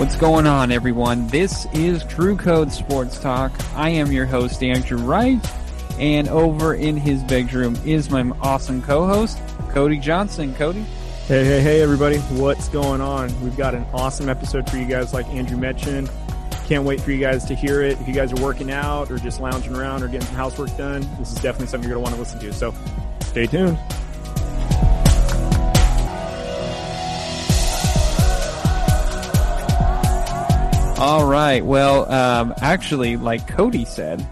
What's going on, everyone? This is Drew Code Sports Talk. I am your host, Andrew Wright, and over in his bedroom is my awesome co-host, Cody Johnson. Cody. Hey, hey, hey, everybody. What's going on? We've got an awesome episode for you guys, like Andrew mentioned. Can't wait for you guys to hear it. If you guys are working out or just lounging around or getting some housework done, this is definitely something you're going to want to listen to. So stay tuned. All right. Well, um, actually, like Cody said,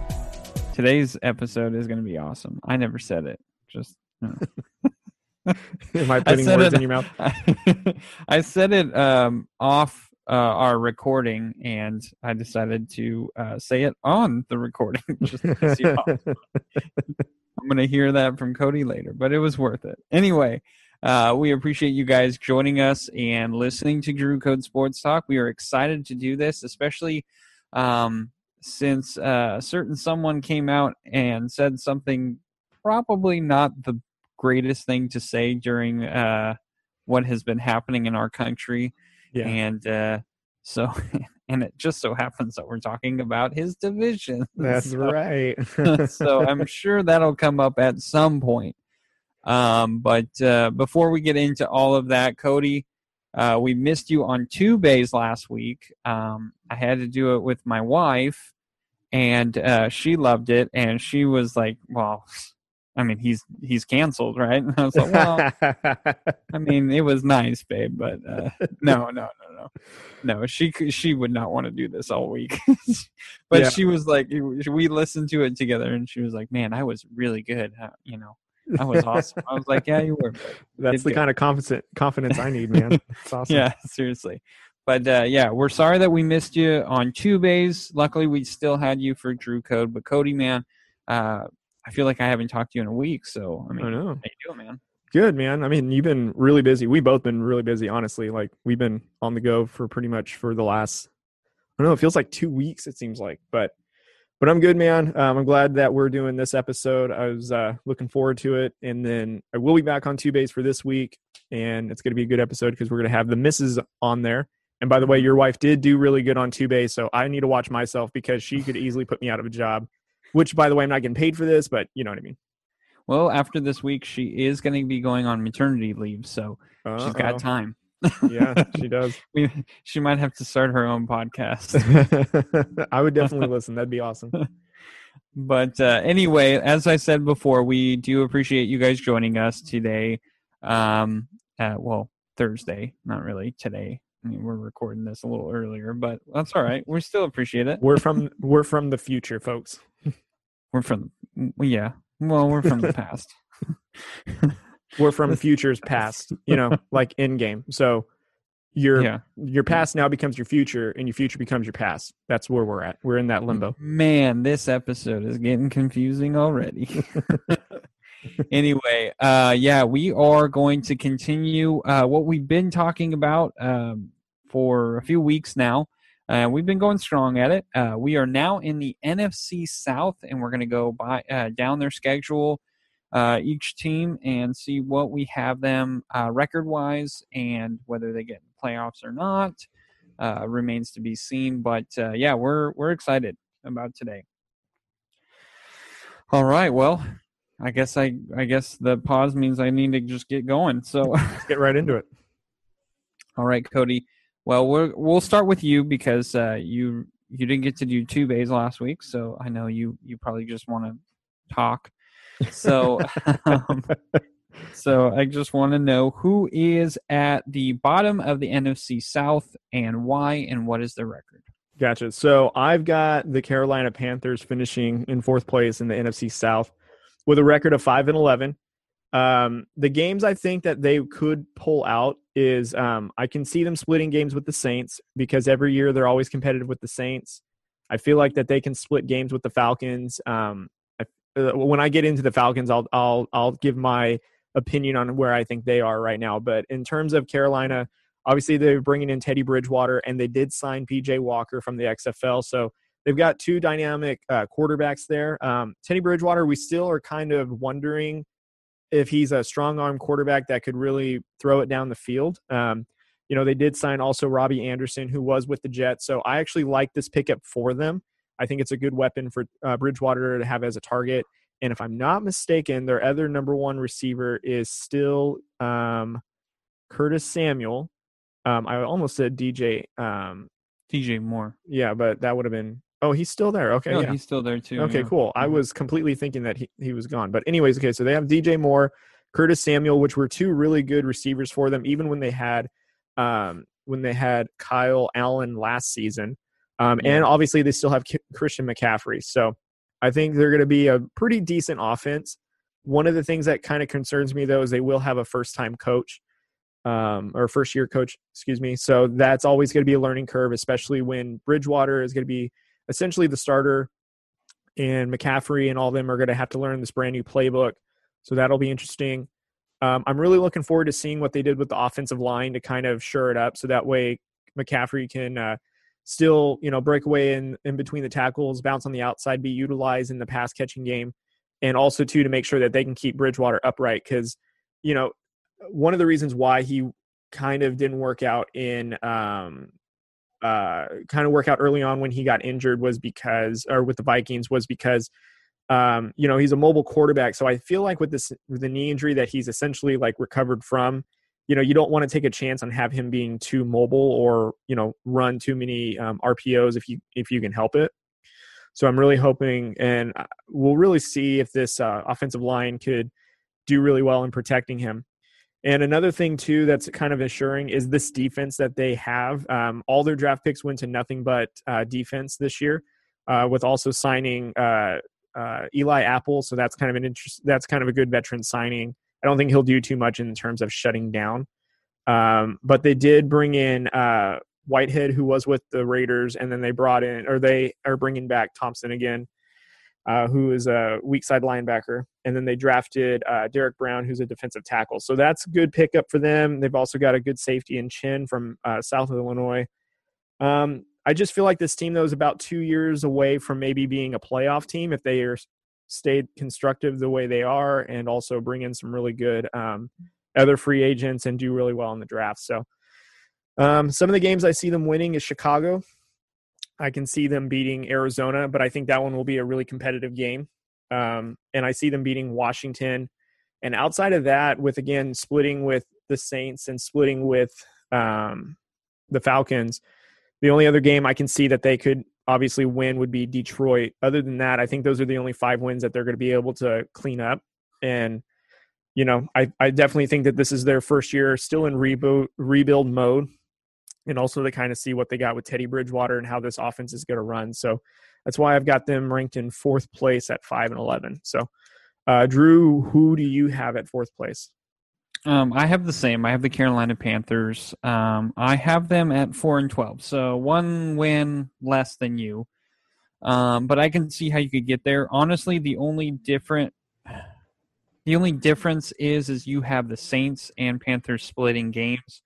today's episode is going to be awesome. I never said it. Just. Am I putting I words it, in your mouth? I said it um, off uh, our recording, and I decided to uh, say it on the recording. just to see I'm going to hear that from Cody later, but it was worth it. Anyway, uh, we appreciate you guys joining us and listening to Drew Code Sports Talk. We are excited to do this, especially um, since uh, a certain someone came out and said something probably not the greatest thing to say during uh, what has been happening in our country. Yeah. And uh, so, and it just so happens that we're talking about his division. That's so, right. so I'm sure that'll come up at some point. Um, but uh, before we get into all of that, Cody, uh, we missed you on two bays last week. Um, I had to do it with my wife, and uh, she loved it, and she was like, "Well, I mean, he's he's canceled, right?" And I was like, "Well, I mean, it was nice, babe, but uh, no, no, no, no, no. She she would not want to do this all week, but yeah. she was like, we listened to it together, and she was like, "Man, I was really good, you know." That was awesome. I was like, yeah, you were. That's the kind of confidence confidence I need, man. It's awesome. yeah, seriously. But uh, yeah, we're sorry that we missed you on two bays. Luckily, we still had you for Drew Code. But Cody, man, uh, I feel like I haven't talked to you in a week. So I mean, I know. how you doing, man? Good, man. I mean, you've been really busy. We both been really busy, honestly. Like we've been on the go for pretty much for the last. I don't know. It feels like two weeks. It seems like, but but I'm good, man. Um, I'm glad that we're doing this episode. I was uh, looking forward to it, and then I will be back on two bays for this week, and it's going to be a good episode because we're going to have the misses on there. And by the way, your wife did do really good on two bays, so I need to watch myself because she could easily put me out of a job. Which, by the way, I'm not getting paid for this, but you know what I mean. Well, after this week, she is going to be going on maternity leave, so Uh-oh. she's got time yeah, she does. we, she might have to start her own podcast. I would definitely listen. That'd be awesome. But uh, anyway, as I said before, we do appreciate you guys joining us today. Um, uh, well, Thursday, not really today. I mean, we're recording this a little earlier, but that's all right. We still appreciate it. We're from we're from the future, folks. we're from yeah. Well, we're from the past we're from futures past, you know, like in game. So your yeah. your past now becomes your future and your future becomes your past. That's where we're at. We're in that limbo. Man, this episode is getting confusing already. anyway, uh yeah, we are going to continue uh what we've been talking about um for a few weeks now. Uh, we've been going strong at it. Uh, we are now in the NFC South, and we're going to go by uh, down their schedule uh, each team and see what we have them uh, record wise and whether they get in playoffs or not uh, remains to be seen. But uh, yeah, we're we're excited about today. All right, well, I guess I I guess the pause means I need to just get going. So let's get right into it. All right, Cody. Well, we'll we'll start with you because uh, you you didn't get to do two bays last week, so I know you you probably just want to talk. So, um, so I just want to know who is at the bottom of the NFC South and why, and what is the record. Gotcha. So I've got the Carolina Panthers finishing in fourth place in the NFC South with a record of five and eleven. Um, the games I think that they could pull out is um, I can see them splitting games with the Saints because every year they're always competitive with the Saints. I feel like that they can split games with the Falcons. Um, uh, when I get into the Falcons, I'll I'll I'll give my opinion on where I think they are right now. But in terms of Carolina, obviously they're bringing in Teddy Bridgewater, and they did sign PJ Walker from the XFL, so they've got two dynamic uh, quarterbacks there. Um, Teddy Bridgewater, we still are kind of wondering if he's a strong arm quarterback that could really throw it down the field. Um, You know, they did sign also Robbie Anderson, who was with the Jets. So I actually like this pickup for them. I think it's a good weapon for uh, Bridgewater to have as a target. And if I'm not mistaken, their other number one receiver is still um, Curtis Samuel. Um, I almost said DJ. Um, DJ Moore. Yeah, but that would have been. Oh, he's still there. Okay, no, yeah. he's still there too. Okay, yeah. cool. I Mhm. was completely thinking that he, he was gone. But anyways, okay, so they have DJ Moore, Curtis Samuel, which were two really good receivers for them, even when they had um when they had Kyle Allen last season. Um, and obviously they still have Ki- Christian McCaffrey. So I think they're going to be a pretty decent offense. One of the things that kind of concerns me though is they will have a first time coach um, or first year coach, excuse me. So that's always going to be a learning curve, especially when Bridgewater is going to be essentially the starter and McCaffrey and all of them are going to have to learn this brand new playbook. So that'll be interesting. Um, I'm really looking forward to seeing what they did with the offensive line to kind of shore it up, so that way McCaffrey can uh, still, you know, break away in in between the tackles, bounce on the outside, be utilized in the pass catching game, and also too to make sure that they can keep Bridgewater upright because, you know, one of the reasons why he kind of didn't work out in um, uh, kind of work out early on when he got injured was because, or with the Vikings was because, um, you know, he's a mobile quarterback. So I feel like with this, with the knee injury that he's essentially like recovered from, you know, you don't want to take a chance on have him being too mobile or, you know, run too many um, RPOs if you, if you can help it. So I'm really hoping, and uh, we'll really see if this uh, offensive line could do really well in protecting him. And another thing too that's kind of assuring is this defense that they have. Um, all their draft picks went to nothing but uh, defense this year, uh, with also signing uh, uh, Eli Apple. So that's kind of an interest. That's kind of a good veteran signing. I don't think he'll do too much in terms of shutting down. Um, but they did bring in uh, Whitehead, who was with the Raiders, and then they brought in, or they are bringing back Thompson again, uh, who is a weak side linebacker. And then they drafted uh, Derrick Brown, who's a defensive tackle. So that's a good pickup for them. They've also got a good safety in Chinn from uh, South of Illinois. Um, I just feel like this team, though, is about two years away from maybe being a playoff team if they are stayed constructive the way they are and also bring in some really good um, other free agents and do really well in the draft. So um, some of the games I see them winning is Chicago. I can see them beating Arizona, but I think that one will be a really competitive game. Um, and I see them beating Washington. And outside of that, with again splitting with the Saints and splitting with um, the Falcons, the only other game I can see that they could obviously win would be Detroit. Other than that, I think those are the only five wins that they're going to be able to clean up. And you know, I, I definitely think that this is their first year still in rebuild rebuild mode and also to kind of see what they got with Teddy Bridgewater and how this offense is going to run. So that's why I've got them ranked in fourth place at five and eleven. So, uh, Drew, who do you have at fourth place? Um, I have the same. I have the Carolina Panthers. Um, I have them at four and twelve, so one win less than you. Um, but I can see how you could get there. Honestly, the only different, the only difference is is you have the Saints and Panthers splitting games.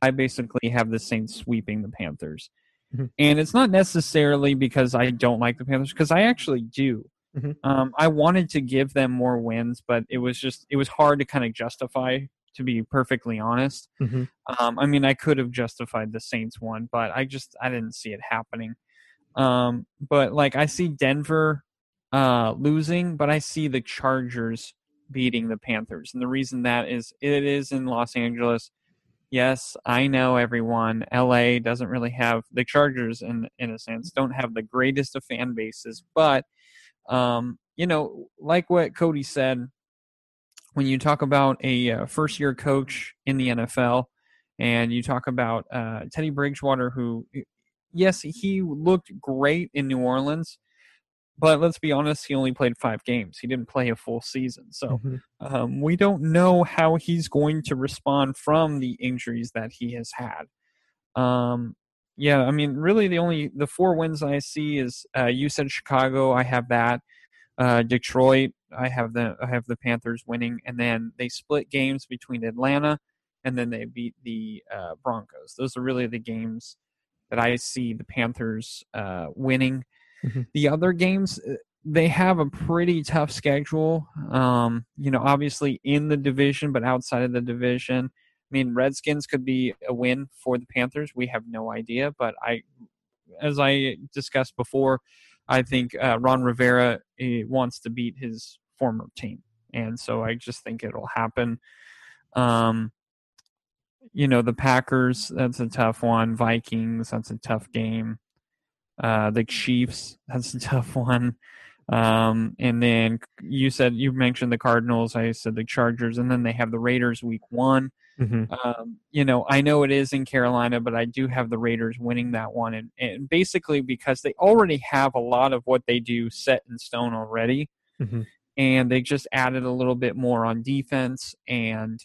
I basically have the Saints sweeping the Panthers, Mhm. and it's not necessarily because I don't like the Panthers, because I actually do. Mhm. Um, I wanted to give them more wins, but it was just it was hard to kind of justify. To be perfectly honest, Mm-hmm. um, I mean, I could have justified the Saints one, but I just I didn't see it happening. Um, but like I see Denver uh, losing, but I see the Chargers beating the Panthers, and the reason that is it is in Los Angeles. Yes, I know everyone. LA doesn't really have the Chargers in in a sense don't have the greatest of fan bases, but um, you know, like what Cody said, when you talk about a uh, first year coach in the NFL, and you talk about uh, Teddy Bridgewater, who, yes, he looked great in New Orleans, but let's be honest, he only played five games. He didn't play a full season, so Mm-hmm. um, we don't know how he's going to respond from the injuries that he has had. Um, yeah, I mean, really, the only the four wins I see is uh, you said Chicago. I have that. Uh, Detroit. I have the I have the Panthers winning, and then they split games between Atlanta, and then they beat the uh, Broncos. Those are really the games that I see the Panthers uh, winning. Mhm. The other games, uh, they have a pretty tough schedule. Um, you know, obviously in the division, but outside of the division, mean, Redskins could be a win for the Panthers. We have no idea, but I, as I discussed before, I think uh, Ron Rivera wants to beat his former team, and so I just think it'll happen. Um, you know, the Packers, that's a tough one. Vikings, that's a tough game. Uh, the Chiefs, that's a tough one. Um, and then you said you mentioned the Cardinals. I said the Chargers, and then they have the Raiders week one. Mm-hmm. Um, you know, I know it is in Carolina, but I do have the Raiders winning that one, and, and basically because they already have a lot of what they do set in stone already, Mhm. and they just added a little bit more on defense, and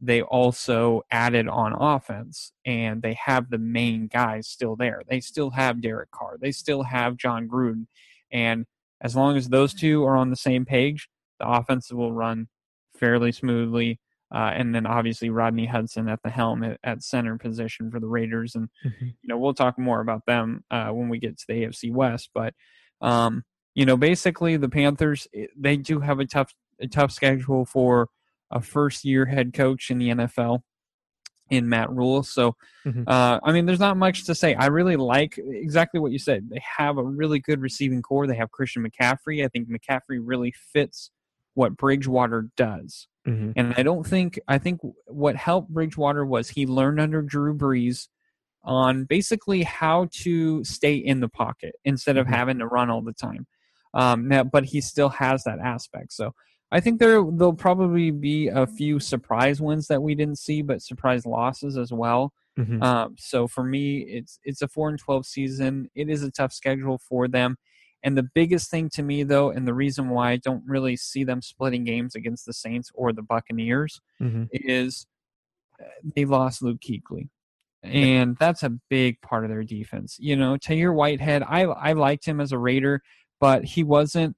they also added on offense, and they have the main guys still there. They still have Derek Carr, they still have Jon Gruden, and as long as those two are on the same page, the offense will run fairly smoothly. Uh, and then obviously Rodney Hudson at the helm at, at center position for the Raiders, and Mhm. you know we'll talk more about them uh, when we get to the AFC West. But um, you know, basically the Panthers eh, they do have a tough a tough schedule for a first year head coach in the NFL in Matt Rhule. So Mhm. uh, I mean, there's not much to say. I really like exactly what you said. They have a really good receiving corps. They have Christian McCaffrey. I think McCaffrey really fits what Bridgewater does. Mhm. And I don't think I think what helped Bridgewater was he learned under Drew Brees on basically how to stay in the pocket instead of Mhm. having to run all the time. Um, now, but he still has that aspect. So I think there there'll probably be a few surprise wins that we didn't see, but surprise losses as well. Mhm. Um, so for me, it's it's a four and twelve season. It is a tough schedule for them. And the biggest thing to me, though, and the reason why I don't really see them splitting games against the Saints or the Buccaneers Mhm. is uh, they lost Luke Kuechly. And that's a big part of their defense. You know, Tahir Whitehead, I I liked him as a Raider, but he wasn't.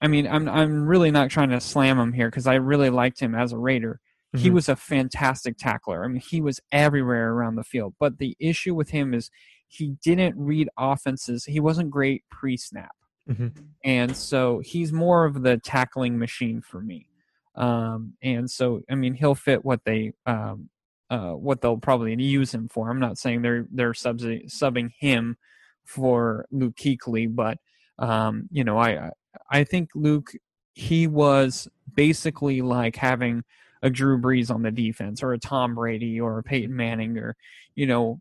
I mean, I'm I'm really not trying to slam him here because I really liked him as a Raider. He Mhm. was a fantastic tackler. I mean, he was everywhere around the field. But the issue with him is he didn't read offenses. He wasn't great pre-snap Mhm. and so he's more of the tackling machine for me. Um, and so I mean he'll fit what they um, uh, what they'll probably use him for. I'm not saying they're they're subs- subbing him for Luke Kuechly, but um, you know I I think Luke he was basically like having a Drew Brees on the defense or a Tom Brady or a Peyton Manning or you know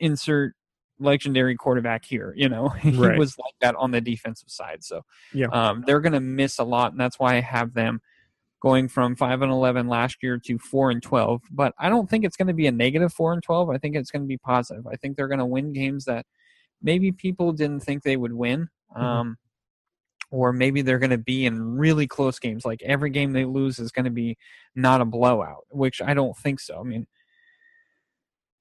insert legendary quarterback here. You know he Right. was like that on the defensive side. So Yeah. um, they're going to miss a lot, and that's why I have them going from five and eleven last year to four and twelve. But I don't think it's going to be a negative four and twelve. I think it's going to be positive. I think they're going to win games that maybe people didn't think they would win. Um, Or maybe they're going to be in really close games. Like every game they lose is going to be not a blowout, which I don't think so. I mean,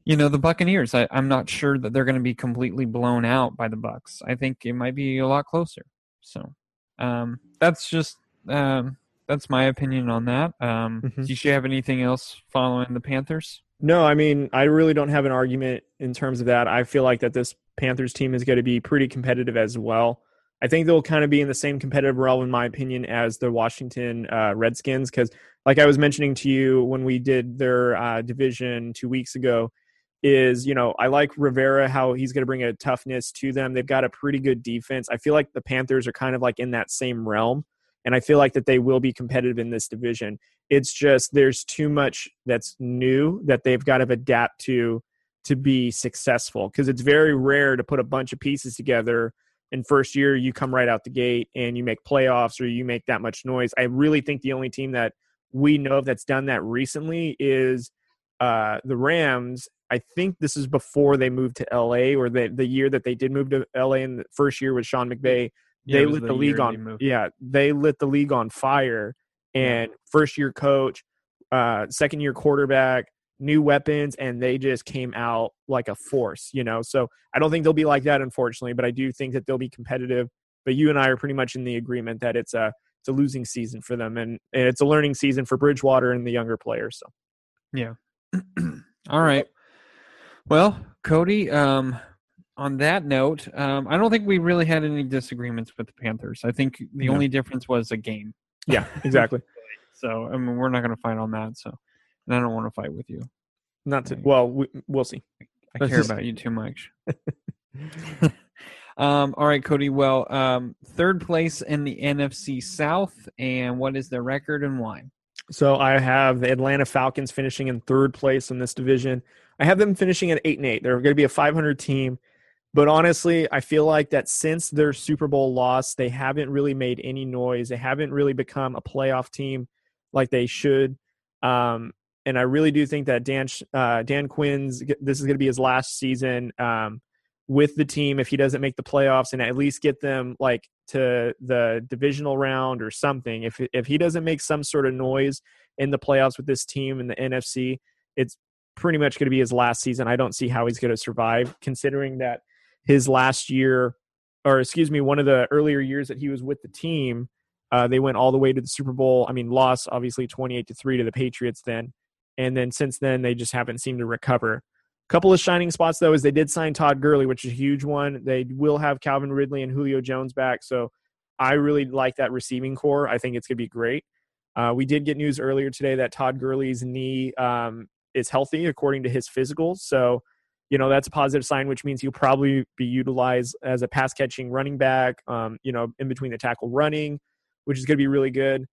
you know, the Buccaneers. I, I'm not sure that they're going to be completely blown out by the Bucks. I think it might be a lot closer. So um, that's just um, that's my opinion on that. Um, Mhm. Do you have anything else following the Panthers? No, I mean, I really don't have an argument in terms of that. I feel like that this Panthers team is going to be pretty competitive as well. I think they'll kind of be in the same competitive realm, in my opinion, as the Washington uh, Redskins. Because, like I was mentioning to you when we did their uh, division two weeks ago, is you know I like Rivera how he's going to bring a toughness to them. They've got a pretty good defense. I feel like the Panthers are kind of like in that same realm, and I feel like that they will be competitive in this division. It's just there's too much that's new that they've got to adapt to to be successful because it's very rare to put a bunch of pieces together in first year you come right out the gate and you make playoffs or you make that much noise. I really think the only team that we know of that's done that recently is uh, the Rams. I think this is before they moved to LA or the the year that they did move to LA in the first year with Sean McVay Yeah, they it lit the, year league on yeah they lit the league on fire and first year coach uh second year quarterback new weapons and they just came out like a force you know? So i don't think they'll be like that unfortunately but i do think that they'll be competitive. But you and i are pretty much in the agreement that it's a it's a losing season for them and, and it's a learning season for bridgewater and the younger players so All right. Well, Cody, um, on that note, um, I don't think we really had any disagreements with the Panthers. I think the No. only difference was a game. yeah exactly So, I mean, we're not going to fight on that. So, and I don't want to fight with you. Not to. Well, we, we'll see. I care about you too much. um, all right, Cody. Well, um, third place in the NFC South, and what is their record and why? So I have the Atlanta Falcons finishing in third place in this division. I have them finishing at eight and eight. They're going to be a 500 team. But honestly, I feel like that since their Super Bowl loss, they haven't really made any noise. They haven't really become a playoff team like they should. Um, and I really do think that Dan uh, Dan Quinn's this is going to be his last season um, with the team if he doesn't make the playoffs and at least get them like to the divisional round or something. If if he doesn't make some sort of noise in the playoffs with this team in the NFC, it's pretty much going to be his last season. I don't see how he's going to survive, considering that his last year, or excuse me, one of the earlier years that he was with the team, uh, they went all the way to the Super Bowl. I mean, lost obviously twenty-eight to three to the Patriots then, and then since then they just haven't seemed to recover. Couple of shining spots though is they did sign Todd Gurley, which is a huge one. They will have Calvin Ridley and Julio Jones back, so I really like that receiving corps. I think it's going to be great. Uh, we did get news earlier today that Todd Gurley's knee um, is healthy according to his physical, so you know that's a positive sign, which means he'll probably be utilized as a pass catching running back. Um, you know, in between the tackle running, which is going to be really good.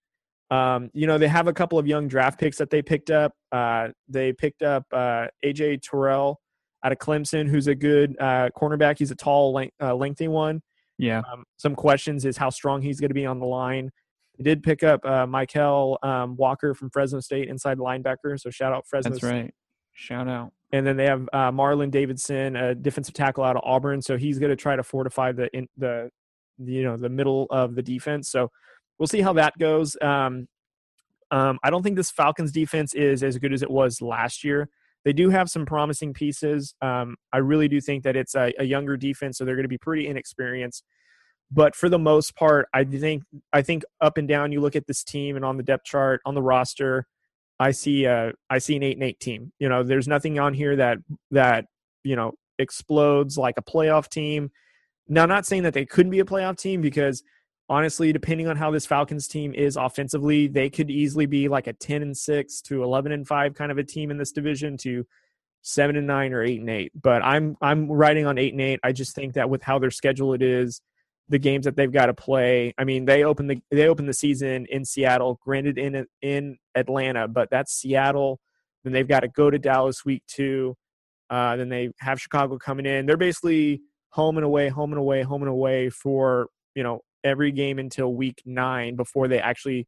Um, you know, they have a couple of young draft picks that they picked up. Uh, they picked up uh, AJ Terrell out of Clemson, who's a good uh, cornerback. He's a tall, length, uh, lengthy one. Yeah. Um, some questions is how strong he's going to be on the line. They did pick up uh, Mykal um, Walker from Fresno State, inside linebacker. So shout out Fresno. That's right. Shout out. And then they have uh, Marlon Davidson, a defensive tackle out of Auburn. So he's going to try to fortify the in, the you know the middle of the defense. So we'll see how that goes. Um, um, I don't think this Falcons defense is as good as it was last year. They do have some promising pieces. Um, I really do think that it's a, a younger defense, so they're going to be pretty inexperienced. But for the most part, I think I think up and down, you look at this team and on the depth chart, on the roster, I see a I see an eight and eight team. You know, there's nothing on here that that you know explodes like a playoff team. Now, I'm not saying that they couldn't be a playoff team because honestly, depending on how this Falcons team is offensively, they could easily be like a 10 and 6 to 11 and 5 kind of a team in this division to 7 and 9 or 8 and 8. But I'm I'm writing on 8 and 8. I just think that with how their schedule it is, the games that they've got to play. I mean, they open the they open the season in Seattle, granted in in Atlanta, but that's Seattle. Then they've got to go to Dallas week 2. Uh, then they have Chicago coming in. They're basically home and away, home and away, home and away for, you know, every game until week nine before they actually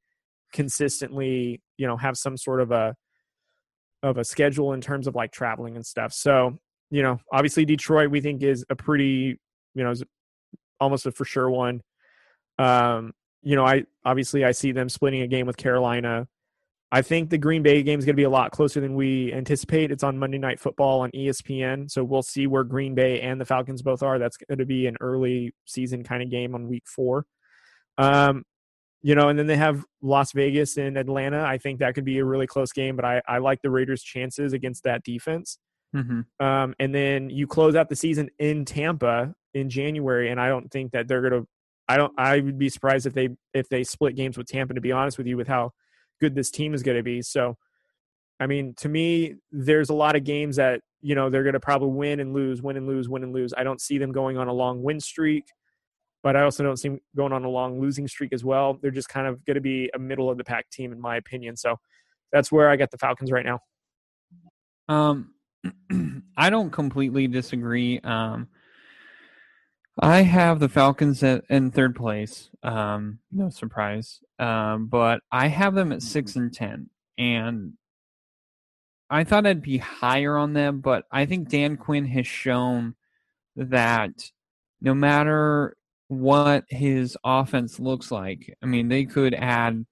consistently, you know, have some sort of a of a schedule in terms of like traveling and stuff. So, you know, obviously Detroit we think is a pretty, you know, almost a for sure one. Um, you know, I obviously I see them splitting a game with Carolina. I think the Green Bay game is going to be a lot closer than we anticipate. It's on Monday Night Football on ESPN, so we'll see where Green Bay and the Falcons both are. That's going to be an early season kind of game on Week Four. Um, you know, and then they have Las Vegas and Atlanta. I think that could be a really close game, but I, I like the Raiders' chances against that defense. Mm-hmm. Um, and then you close out the season in Tampa in January, and I don't think that they're going to. I don't. I would be surprised if they if they split games with Tampa. To be honest with you, with how good this team is going to be. So, I mean, to me, there's a lot of games that, you know, they're going to probably win and lose, win and lose, win and lose. I don't see them going on a long win streak, but I also don't see them going on a long losing streak as well. They're just kind of going to be a middle of the pack team, in my opinion. So that's where I get the Falcons right now. Um, I don't completely disagree. Um, I have the Falcons in third place. Um, no surprise. Um, but I have them at six and ten, and I thought I'd be higher on them. But I think Dan Quinn has shown that no matter what his offense looks like, I mean, they could add.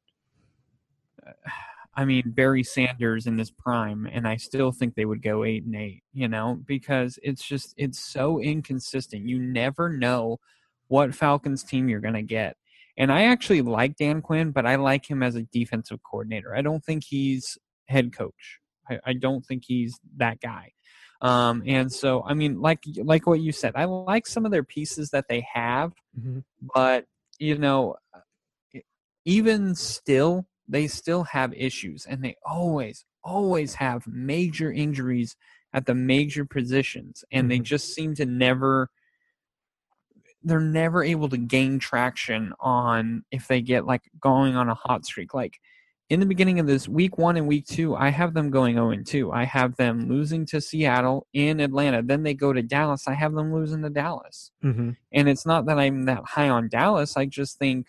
I mean Barry Sanders in this prime, and I still think they would go eight and eight. You know, because it's just it's so inconsistent. You never know what Falcons team you're going to get. And I actually like Dan Quinn, but I like him as a defensive coordinator. I don't think he's head coach. I, I don't think he's that guy. Um, and so, I mean, like like what you said, I like some of their pieces that they have, mm-hmm. but you know, even still, they still have issues and they always always have major injuries at the major positions, and they Mhm. just seem to never. They're never able to gain traction on if they get like going on a hot streak. Like in the beginning of this week one and week two, I have them going 0 and 2. I have them losing to Seattle in Atlanta. Then they go to Dallas. I have them losing to Dallas. Mm-hmm. And it's not that I'm that high on Dallas. I just think,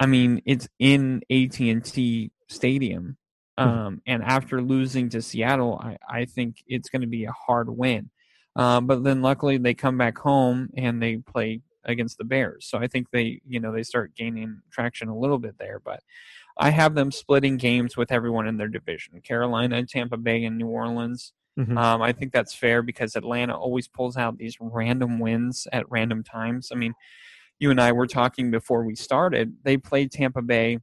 I mean, it's in AT and T Stadium, Mhm. um, and after losing to Seattle, I, I think it's going to be a hard win. Uh, but then luckily they come back home and they play against the Bears. So I think they, you know, they start gaining traction a little bit there. But I have them splitting games with everyone in their division: Carolina, Tampa Bay, and New Orleans. Mhm. Um, I think that's fair because Atlanta always pulls out these random wins at random times. I mean, you and I were talking before we started. They played Tampa Bay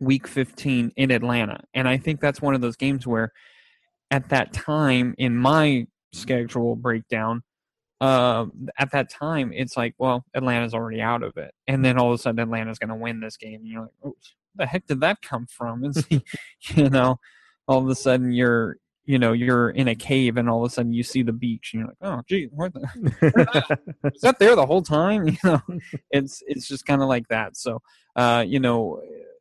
week 15 in Atlanta. And I think that's one of those games where at that time in my schedule breakdown, uh, at that time, it's like, well, Atlanta's already out of it. And then all of a sudden, Atlanta's going to win this game. And you're like, oh, the heck did that come from? It's, you know, all of a sudden you're, you know, you're in a cave and all of a sudden you see the beach and you're like, oh, gee, where the, was that there the whole time? You know, it's it's just kind of like that. So, uh, you know,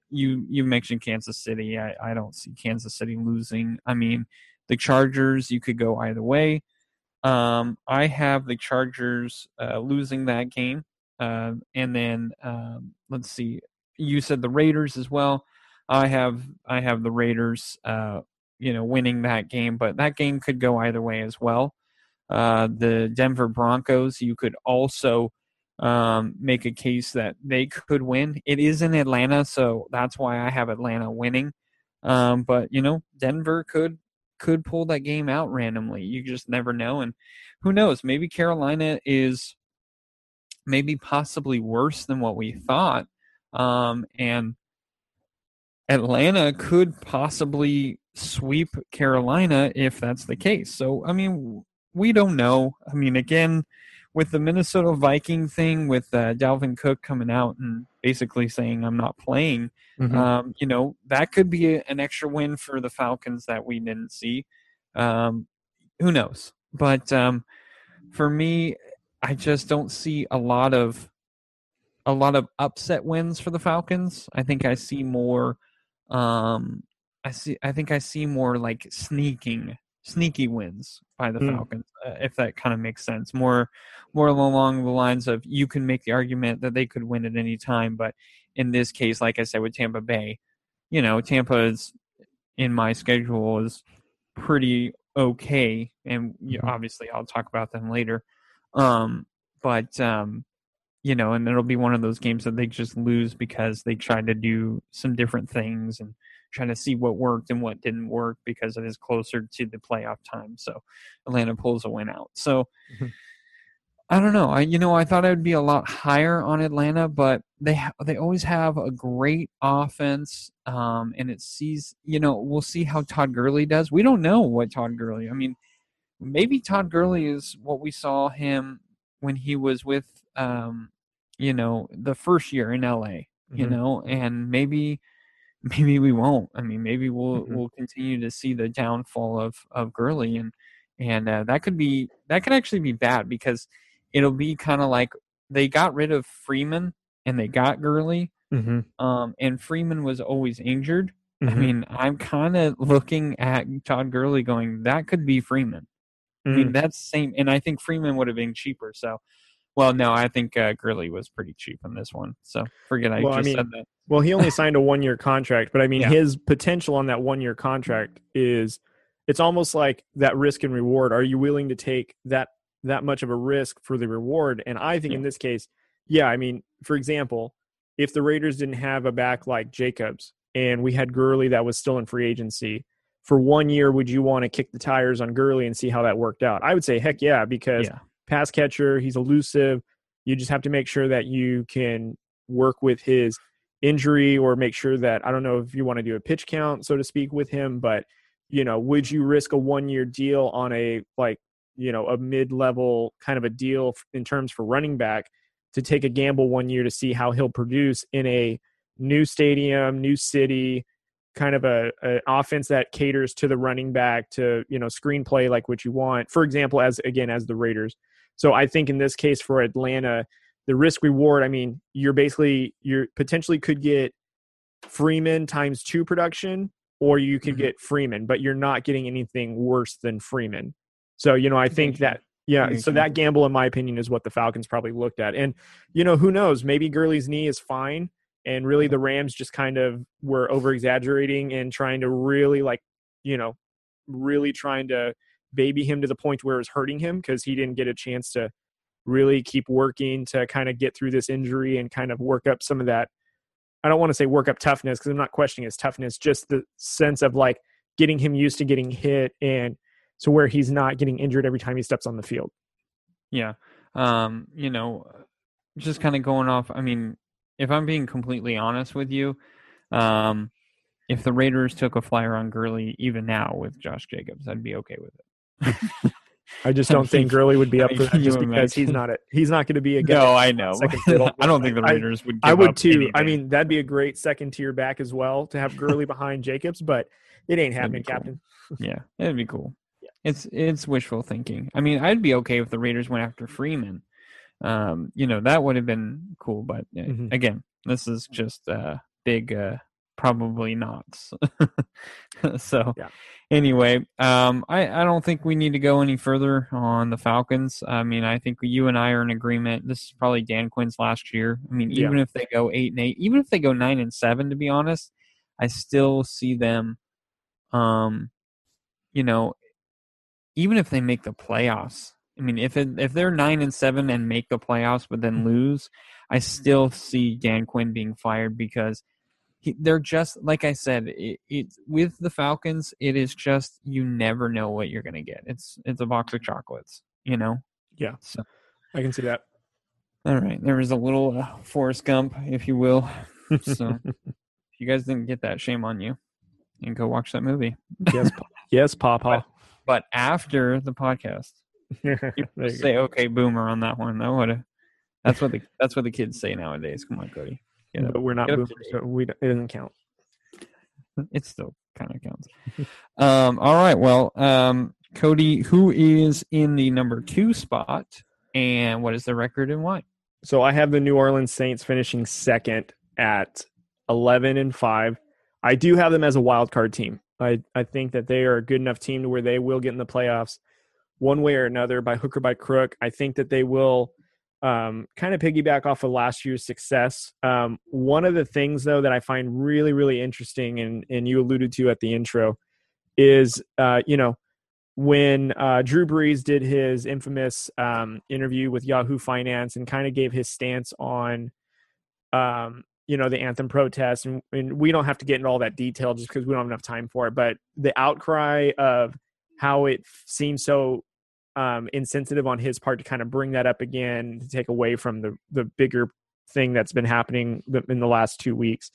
you you mentioned Kansas City. I I don't see Kansas City losing. I mean, the Chargers. You could go either way. Um, I have the Chargers uh, losing that game, uh, and then um, let's see. You said the Raiders as well. I have I have the Raiders. Uh, you know, winning that game, but that game could go either way as well. Uh, the Denver Broncos. You could also um, make a case that they could win. It is in Atlanta, so that's why I have Atlanta winning. Um, but you know, Denver could could pull that game out randomly. You just never know, and who knows? Maybe Carolina is maybe possibly worse than what we thought, um, and Atlanta could possibly sweep Carolina if that's the case. So I mean, we don't know. I mean, again with the Minnesota Viking thing, with uh, Dalvin Cook coming out and basically saying I'm not playing, Mhm. um, you know that could be a, an extra win for the Falcons that we didn't see. Um, who knows? But um, for me, I just don't see a lot of a lot of upset wins for the Falcons. I think I see more. Um, I see. I think I see more like sneaking, sneaky wins by the Mm. Falcons, uh, if that kind of makes sense. More, more along the lines of you can make the argument that they could win at any time, but in this case, like I said with Tampa Bay, you know, Tampa is in my schedule is pretty okay, and you Mhm. obviously I'll talk about them later. Um, but um, you know, and it'll be one of those games that they just lose because they tried to do some different things and trying to see what worked and what didn't work because it is closer to the playoff time. So Atlanta pulls a win out. So Mhm. I don't know. I you know I thought I would be a lot higher on Atlanta, but they ha- they always have a great offense, um, and it sees you know we'll see how Todd Gurley does. We don't know what Todd Gurley. I mean, maybe Todd Gurley is what we saw him when he was with um, you know the first year in LA. You Mhm. know, and maybe maybe we won't. I mean, maybe we'll Mhm. we'll continue to see the downfall of of Gurley, and and uh, that could be that could actually be bad because it'll be kind of like they got rid of Freeman and they got Gurley, Mhm. um, and Freeman was always injured. I Mhm. mean, I'm kind of looking at Todd Gurley going, that could be Freeman. I mean, Mm. that's same, and I think Freeman would have been cheaper. So, well, no, I think uh, Gurley was pretty cheap on this one. So forget I Well, I just mean, said that. Well, he only signed a one year contract, but I mean, Yeah. his potential on that one year contract is it's almost like that risk and reward. Are you willing to take that that much of a risk for the reward? And I think in this case, yeah, I mean, for example, if the Raiders didn't have a back like Jacobs and we had Gurley that was still in free agency for one year, would you want to kick the tires on Gurley and see how that worked out? I would say, heck yeah, because Yeah, pass catcher. He's elusive. You just have to make sure that you can work with his injury or make sure that I don't know if you want to do a pitch count, so to speak, with him, but you know, would you risk a one year deal on a like, you know, a mid level kind of a deal in terms for running back to take a gamble one year to see how he'll produce in a new stadium, new city, kind of a, a offense that caters to the running back to you know screenplay like what you want. For example, as again as the Raiders. So I think in this case for Atlanta, the risk reward. I mean, you're basically you're potentially could get Freeman times two production, or you could mm-hmm. get Freeman, but you're not getting anything worse than Freeman. So you know, I think that yeah, so that gamble, in my opinion, is what the Falcons probably looked at. And, you know, who knows? Maybe Gurley's knee is fine. And really, the Rams just kind of were over exaggerating and trying to really, like, you know, really trying to baby him to the point where it was hurting him because he didn't get a chance to really keep working to kind of get through this injury and kind of work up some of that. I don't want to say work up toughness because I'm not questioning his toughness, just the sense of like getting him used to getting hit and to where he's not getting injured every time he steps on the field. Yeah. Um, you know, just kind of going off, I mean, if I'm being completely honest with you, um, if the Raiders took a flyer on Gurley even now with Josh Jacobs, I'd be okay with it. I just don't think Gurley would be up for that just because he's not a, he's not going to be a guy. No, I know. I don't think the Raiders would. I would too. Anything. I mean, that'd be a great second tier back as well to have Gurley behind Jacobs, but it ain't happening, cool. Captain. yeah, it'd be cool. It's it's wishful thinking. I mean, I'd be okay if the Raiders went after Freeman. Um, you know, that would have been cool. But uh, mm-hmm. again, this is just uh, big, uh, probably not. so yeah. anyway, um, I I don't think we need to go any further on the Falcons. I mean, I think you and I are in agreement. This is probably Dan Quinn's last year. I mean, even yeah. if they go eight and eight, even if they go nine and seven, to be honest, I still see them. Um, you know, even if they make the playoffs, I mean, if it, if they're nine and seven and make the playoffs but then mm-hmm. lose, I still see Dan Quinn being fired because he, they're just like I said. It, it with the Falcons, it is just you never know what you're gonna get. It's it's a box of chocolates, you know. Yeah, so I can see that. All right, there was a little uh, Forrest Gump, if you will. So if you guys didn't get that, shame on you, and go watch that movie. yes, yes, Papa but after the podcast. say okay boomer on that one though. That's what the that's what the kids say nowadays. Come on, Cody. but we're not boomers, so we it doesn't count. It still kind of counts. um, all right. Well, um, Cody, who is in the number two spot, and what is the record and why? So I have the New Orleans Saints finishing second at eleven and five. I do have them as a wild card team. I, I think that they are a good enough team to where they will get in the playoffs one way or another by hook or by crook. I think that they will um, kind of piggyback off of last year's success. Um, one of the things, though, that I find really, really interesting, and, and you alluded to at the intro, is, uh, you know, when uh, Drew Brees did his infamous um, interview with Yahoo Finance and kind of gave his stance on um, you know the anthem protest, and, and we don't have to get into all that detail just because we don't have enough time for it but the outcry of how it seems so um, insensitive on his part to kind of bring that up again to take away from the the bigger thing that's been happening in the last two weeks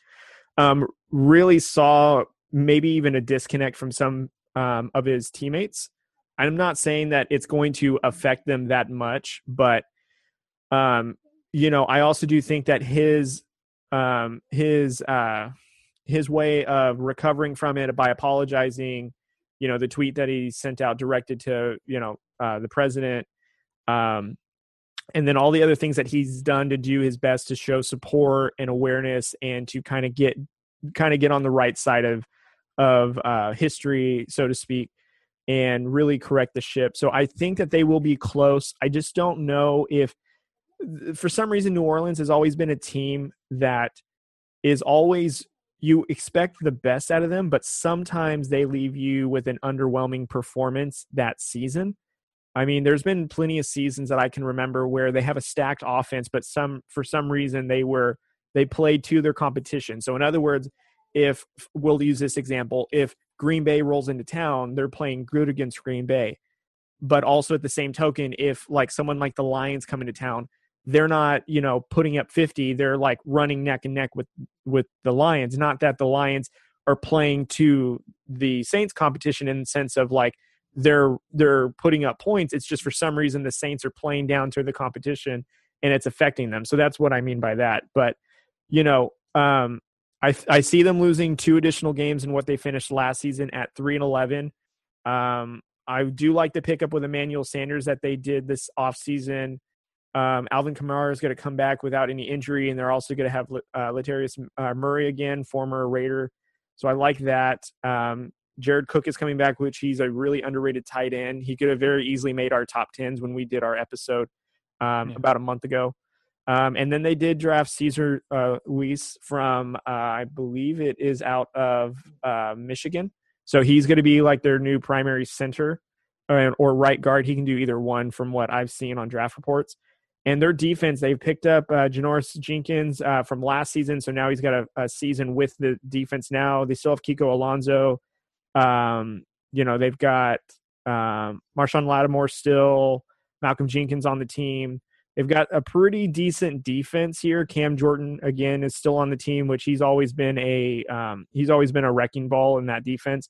um, really saw maybe even a disconnect from some um, of his teammates i'm not saying that it's going to affect them that much but um, you know i also do think that his um, his uh, his way of recovering from it by apologizing. You know, the tweet that he sent out directed to you know uh, the president, um, and then all the other things that he's done to do his best to show support and awareness and to kind of get kind of get on the right side of of uh, history, so to speak, and really correct the ship. So I think that they will be close. I just don't know if for some reason New Orleans has always been a team that is always you expect the best out of them, but sometimes they leave you with an underwhelming performance that season. I mean, there's been plenty of seasons that I can remember where they have a stacked offense, but some for some reason they were they played to their competition. So in other words, if we'll use this example, if Green Bay rolls into town, they're playing good against Green Bay. But also at the same token, if like someone like the Lions come into town, they're not you know putting up 50 they're like running neck and neck with with the lions not that the lions are playing to the saints competition in the sense of like they're they're putting up points it's just for some reason the saints are playing down to the competition and it's affecting them so that's what i mean by that but you know um I I see them losing two additional games in what they finished last season at three and eleven. Um, I do like the pickup with Emmanuel Sanders that they did this offseason. Um, Alvin Kamara is going to come back without any injury, and they're also going to have uh, Latavius uh, Murray again, former Raider. So I like that. Um, Jared Cook is coming back, which he's a really underrated tight end. He could have very easily made our top tens when we did our episode um, yeah. about a month ago. Um, and then they did draft Cesar uh, Ruiz from, uh, I believe it is out of uh, Michigan. So he's going to be like their new primary center or, uh, or, right guard. He can do either one from what I've seen on draft reports. And their defense, they've picked up uh, Janoris Jenkins uh, from last season. So now he's got a, a, season with the defense now. They still have Kiko Alonso. Um, you know, they've got um, Marshon Lattimore still, Malcolm Jenkins on the team. They've got a pretty decent defense here. Cam Jordan again is still on the team, which he's always been a um, he's always been a wrecking ball in that defense.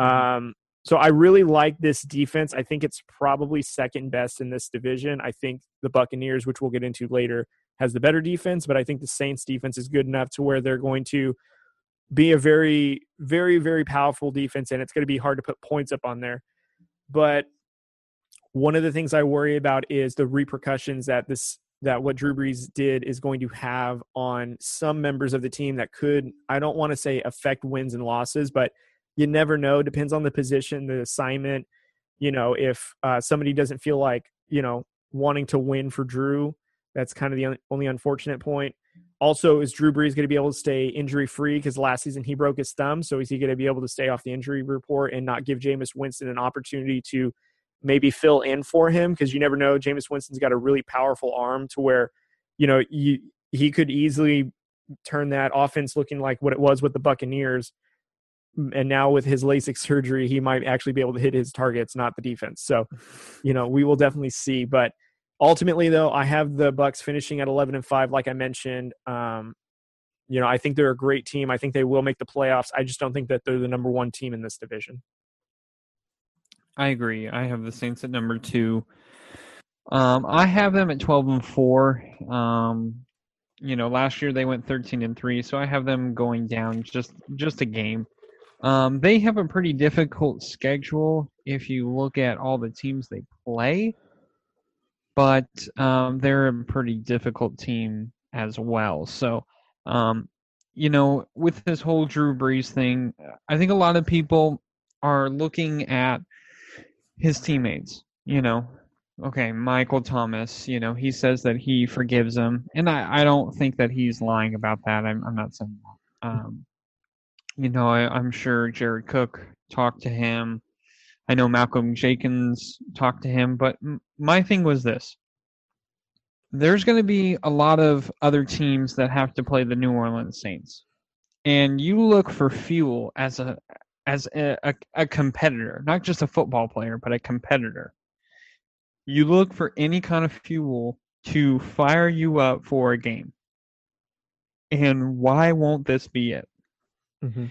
Mm-hmm. Um, so I really like this defense. I think it's probably second best in this division. I think the Buccaneers, which we'll get into later, has the better defense, but I think the Saints defense is good enough to where they're going to be a very, very, very powerful defense, and it's going to be hard to put points up on there. But one of the things I worry about is the repercussions that this that what Drew Brees did is going to have on some members of the team that could I don't want to say affect wins and losses, but you never know. Depends on the position, the assignment. You know, if uh, somebody doesn't feel like you know wanting to win for Drew, that's kind of the only unfortunate point. Also, is Drew Brees going to be able to stay injury free? Because last season he broke his thumb, so is he going to be able to stay off the injury report and not give Jameis Winston an opportunity to maybe fill in for him because you never know. Jameis Winston's got a really powerful arm to where, you know, you, he could easily turn that offense looking like what it was with the Buccaneers. And now with his LASIK surgery, he might actually be able to hit his targets, not the defense. So, you know, we will definitely see. But ultimately, though, I have the Bucks finishing at 11 and five, like I mentioned. Um, you know, I think they're a great team. I think they will make the playoffs. I just don't think that they're the number one team in this division. I agree. I have the Saints at number two. Um, I have them at twelve and four. Um, you know, last year they went thirteen and three, so I have them going down just just a game. Um, they have a pretty difficult schedule if you look at all the teams they play, but um, they're a pretty difficult team as well. So, um, you know, with this whole Drew Brees thing, I think a lot of people are looking at his teammates, you know. Okay, Michael Thomas, you know, he says that he forgives him, and I, I don't think that he's lying about that. I'm, I'm not saying that. Um, you know, I, I'm sure Jared Cook talked to him. I know Malcolm Jenkins talked to him, but m- my thing was this. There's going to be a lot of other teams that have to play the New Orleans Saints. And you look for fuel as a as a, a, a competitor, not just a football player, but a competitor. You look for any kind of fuel to fire you up for a game. And why won't this be it? Mm-hmm.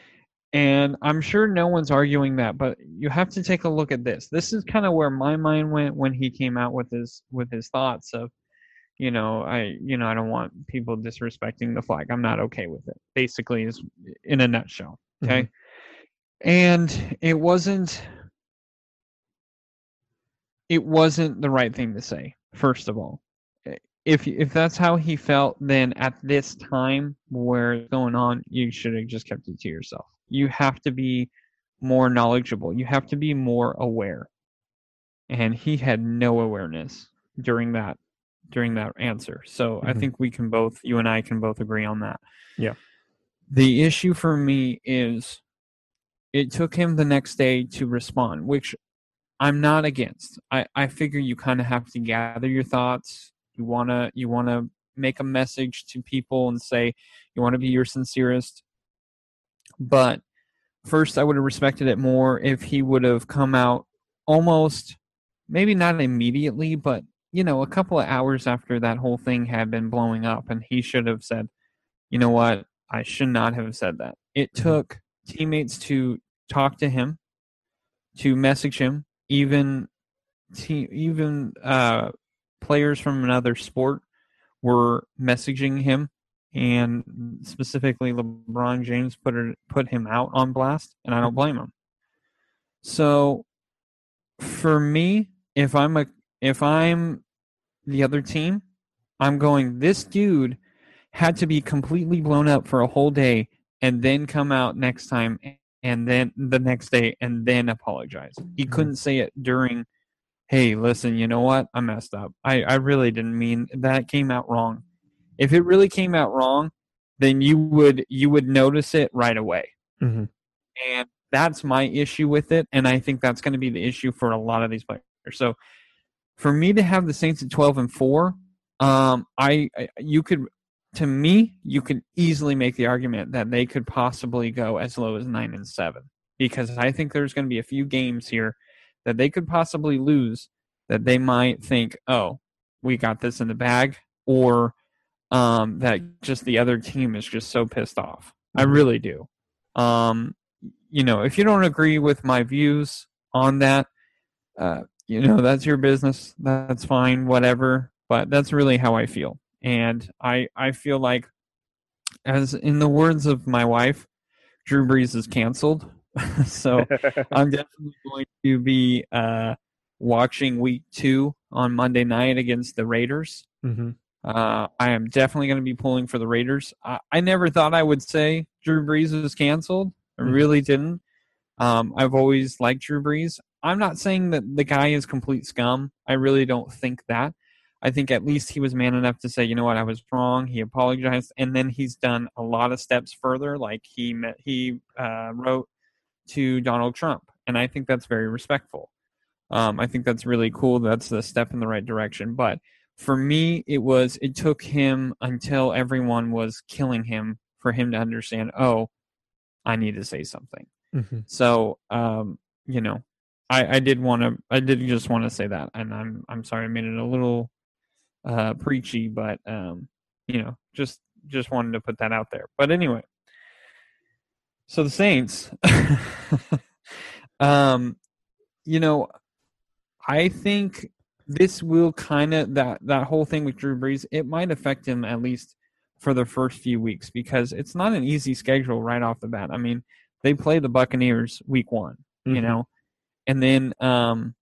And I'm sure no one's arguing that, but you have to take a look at this. This is kind of where my mind went when he came out with his with his thoughts of, you know, I you know I don't want people disrespecting the flag. I'm not okay with it. Basically, is in a nutshell. Okay. Mm-hmm and it wasn't it wasn't the right thing to say first of all if if that's how he felt then at this time where it's going on you should have just kept it to yourself you have to be more knowledgeable you have to be more aware and he had no awareness during that during that answer so mm-hmm. i think we can both you and i can both agree on that yeah the issue for me is it took him the next day to respond, which I'm not against. I, I figure you kind of have to gather your thoughts. You wanna you wanna make a message to people and say you want to be your sincerest. But first, I would have respected it more if he would have come out almost, maybe not immediately, but you know, a couple of hours after that whole thing had been blowing up, and he should have said, "You know what? I should not have said that." It mm-hmm. took teammates to talk to him, to message him, even te- even uh, players from another sport were messaging him and specifically LeBron James put her, put him out on blast, and I don't blame him. So, for me, if I'm a if I'm the other team, I'm going. This dude had to be completely blown up for a whole day, and then come out next time, and then the next day, and then apologize. He Mhm. couldn't say it during. Hey, listen, you know what? I messed up. I, I really didn't mean that came out wrong. If it really came out wrong, then you would you would notice it right away. Mhm. And that's my issue with it. And I think that's going to be the issue for a lot of these players. So for me to have the Saints at 12 and 4, um, I, I you could to me, you could easily make the argument that they could possibly go as low as 9 and 7 because I think there's going to be a few games here that they could possibly lose that they might think, "Oh, we got this in the bag," or um, that just the other team is just so pissed off. I Mhm. really do. Um, you know, if you don't agree with my views on that, uh, you know, that's your business. That's fine, whatever. But that's really how I feel, and I I feel like, as in the words of my wife, Drew Brees is canceled. so I'm definitely going to be uh, watching Week Two on Monday night against the Raiders. Mhm. Uh, I am definitely going to be pulling for the Raiders. I, I never thought I would say Drew Brees was canceled. I Mhm. really didn't. Um, I've always liked Drew Brees. I'm not saying that the guy is complete scum. I really don't think that. I think at least he was man enough to say, you know what, I was wrong. He apologized, and then he's done a lot of steps further. Like he met, he uh, wrote to Donald Trump, and I think that's very respectful. Um, I think that's really cool. That's a step in the right direction. But for me, it was it took him until everyone was killing him for him to understand. Oh, I need to say something. Mhm. So, um, you know, I, I did want to, I did just want to say that, and I'm, I'm sorry I made it a little uh, preachy, but um, you know, just, just wanted to put that out there. But anyway, so the Saints, um, you know, I think this will kind of that that whole thing with Drew Brees, it might affect him at least for the first few weeks because it's not an easy schedule right off the bat. I mean, they play the Buccaneers week one, you Mhm. know, and then um,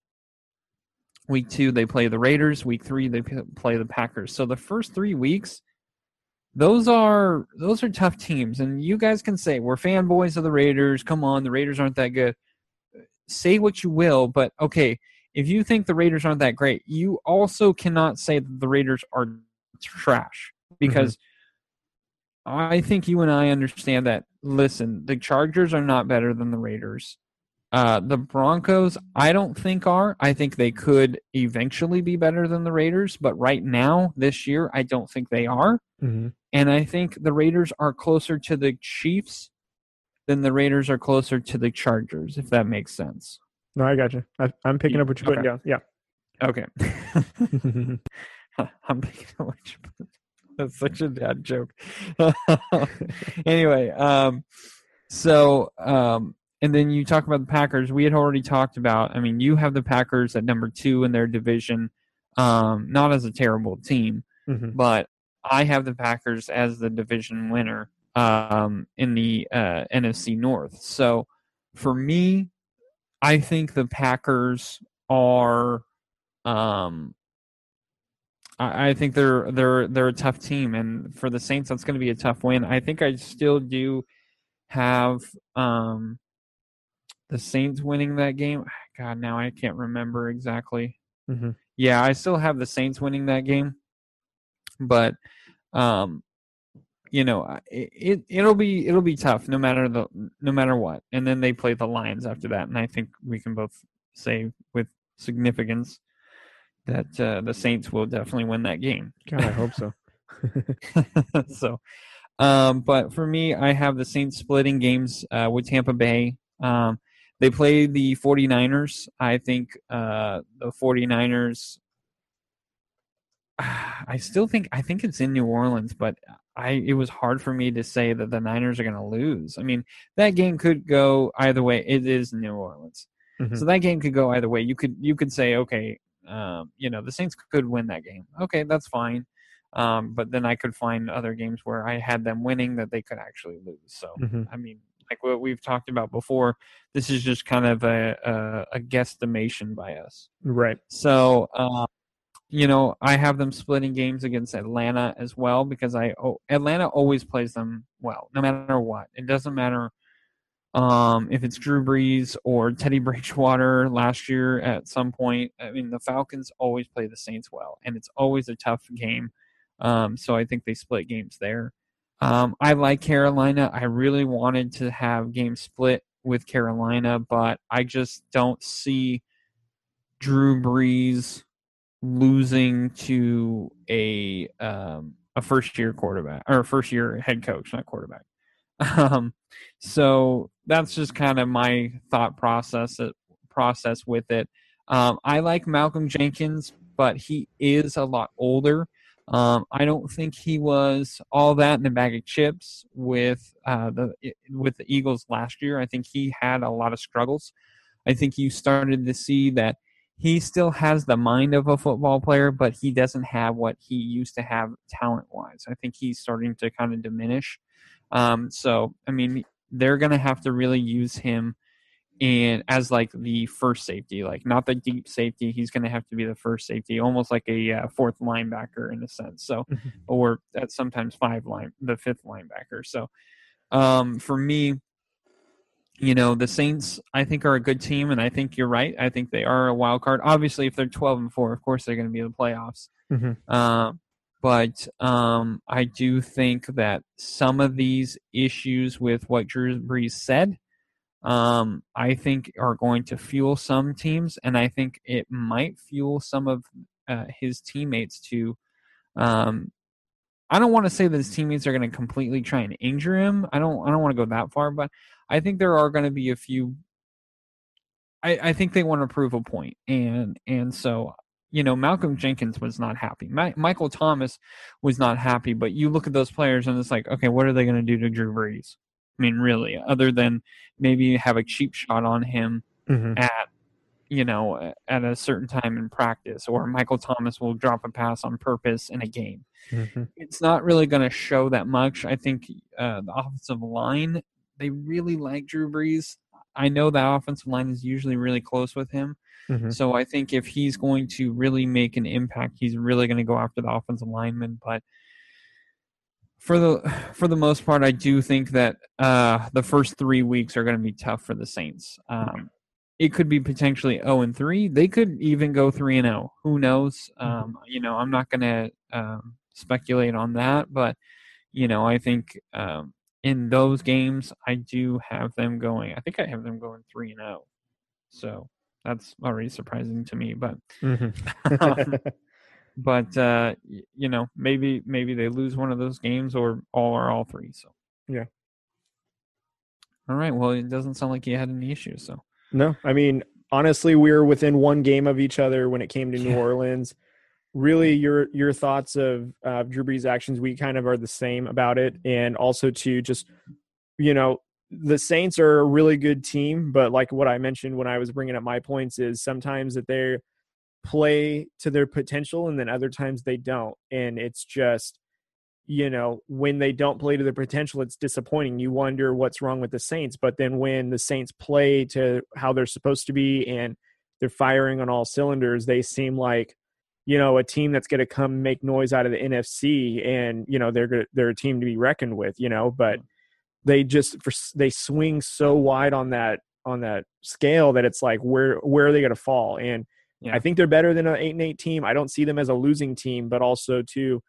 week two they play the Raiders. Week three they play the Packers. So the first three weeks, those are those are tough teams, and you guys can say we're fanboys of the Raiders. Come on, the Raiders aren't that good. Say what you will, but okay, if you think the Raiders aren't that great, you also cannot say that the Raiders are trash because I think you and I understand that. Listen, the Chargers are not better than the Raiders. Uh, the Broncos, I don't think are. I think they could eventually be better than the Raiders, but right now, this year, I don't think they are. Mhm. And I think the Raiders are closer to the Chiefs than the Raiders are closer to the Chargers, if that makes sense. No, I got you. I, I'm picking Yeah, up what you're putting down. Yeah. Okay. I'm picking up what you put. That's such a dad joke. anyway, um, so um, and then you talk about the Packers. We had already talked about. I mean, you have the Packers at number two in their division, um, not as a terrible team, Mhm. but I have the Packers as the division winner um, in the uh, NFC North. So for me, I think the Packers are. Um, I, I think they're they're they're a tough team, and for the Saints, that's going to be a tough win. I think I still do have um, the Saints winning that game. God, now I can't remember exactly. Mhm. Yeah, I still have the Saints winning that game, but um, you know, it, it it'll be it'll be tough no matter the no matter what. And then they play the Lions after that, and I think we can both say with significance that uh, the Saints will definitely win that game. God, I hope so. so, um, but for me, I have the Saints splitting games uh, with Tampa Bay. Um, they play the 49ers. I think uh, the 49ers. I still think I think it's in New Orleans, but I it was hard for me to say that the Niners are going to lose. I mean, that game could go either way. It is New Orleans, Mhm. so that game could go either way. You could you could say, okay, um, you know, the Saints could win that game. Okay, that's fine. Um, but then I could find other games where I had them winning that they could actually lose. So Mhm. I mean, like what we've talked about before, this is just kind of a a, a guesstimation by us. Right. So, uh, you know, I have them splitting games against Atlanta as well because I oh, Atlanta always plays them well, no matter what. It doesn't matter um, if it's Drew Brees or Teddy Bridgewater last year at some point. I mean, the Falcons always play the Saints well, and it's always a tough game. Um, so I think they split games there. Um, I like Carolina. I really wanted to have game split with Carolina, but I just don't see Drew Brees losing to a um, a first year quarterback or first year head coach, not quarterback. Um, so that's just kind of my thought process uh, process with it. Um, I like Malcolm Jenkins, but he is a lot older. Um, I don't think he was all that in the bag of chips with uh, the with the Eagles last year. I think he had a lot of struggles. I think you started to see that he still has the mind of a football player, but he doesn't have what he used to have talent wise. I think he's starting to kind of diminish. Um, so, I mean, they're going to have to really use him and as like the first safety, like not the deep safety. He's going to have to be the first safety, almost like a uh, fourth linebacker in a sense. So, Mhm. or at sometimes five line, the fifth linebacker. So, um, for me, you know, the Saints, I think, are a good team, and I think you're right. I think they are a wild card. Obviously, if they're 12 and four, of course they're going to be in the playoffs. Mhm. Uh, but um, I do think that some of these issues with what Drew Brees said, um, I think are going to fuel some teams, and I think it might fuel some of uh, his teammates to. Um, I don't want to say that his teammates are going to completely try and injure him. I don't. I don't want to go that far, but I think there are going to be a few. I, I think they want to prove a point, and and so you know Malcolm Jenkins was not happy. Ma- Michael Thomas was not happy. But you look at those players, and it's like, okay, what are they going to do to Drew Brees? I mean, really, other than maybe have a cheap shot on him Mhm. at you know at a certain time in practice, or Michael Thomas will drop a pass on purpose in a game Mhm. it's not really going to show that much. I think uh, the offensive line they really like Drew Brees. I know that offensive line is usually really close with him, Mhm. so I think if he's going to really make an impact, he's really going to go after the offensive lineman. But for the for the most part, I do think that uh, the first three weeks are going to be tough for the Saints. Um, it could be potentially zero and three. They could even go three and zero. Who knows? Um, you know, I'm not going to um, speculate on that, but you know, I think um, in those games, I do have them going. I think I have them going three and zero. So that's already surprising to me, but Mhm. but uh, you know, maybe maybe they lose one of those games or all or all three. So Yeah. All right. Well, it doesn't sound like you had any issues. So No, I mean, honestly, we were within one game of each other when it came to New Yeah. Orleans. Really, your your thoughts of uh, Drew Brees' actions, we kind of are the same about it, and also to just, you know, the Saints are a really good team, but like what I mentioned when I was bringing up my points is sometimes that they play to their potential, and then other times they don't, and it's just you know, when they don't play to their potential, it's disappointing. You wonder what's wrong with the Saints. But then when the Saints play to how they're supposed to be and they're firing on all cylinders, they seem like, you know, a team that's going to come make noise out of the NFC and, you know, they're they're a team to be reckoned with, you know, but mm. they just for, they swing so wide on that on that scale that it's like where where are they going to fall and Yeah. I think they're better than an 8 and 8 team. I don't see them as a losing team, but also too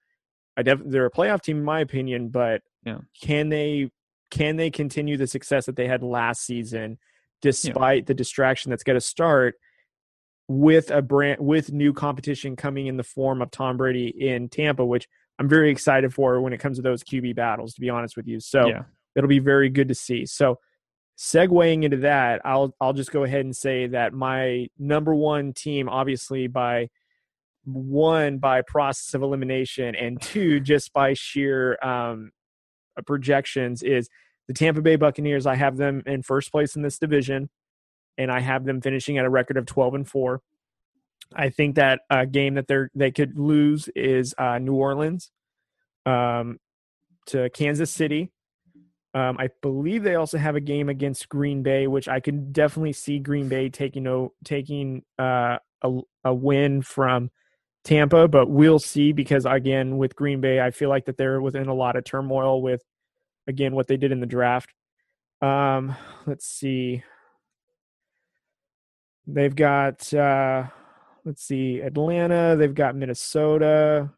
I def- they're a playoff team in my opinion, but Yeah. can they can they continue the success that they had last season despite the distraction that's going to start with a brand with new competition coming in the form of Tom Brady in Tampa, which I'm very excited for when it comes to those QB battles to be honest with you. So yeah, it'll be very good to see. So segueing into that, I'll I'll just go ahead and say that my number one team, obviously by one by process of elimination, and two just by sheer um, projections, is the Tampa Bay Buccaneers. I have them in first place in this division, and I have them finishing at a record of twelve and four. I think that a game that they're they could lose is uh, New Orleans um, to Kansas City. Um, I believe they also have a game against Green Bay, which I can definitely see Green Bay taking o- taking uh, a, a win from Tampa, but we'll see because again with Green Bay, I feel like that they're within a lot of turmoil with again what they did in the draft. Um, let's see. They've got uh, let's see Atlanta. They've got Minnesota.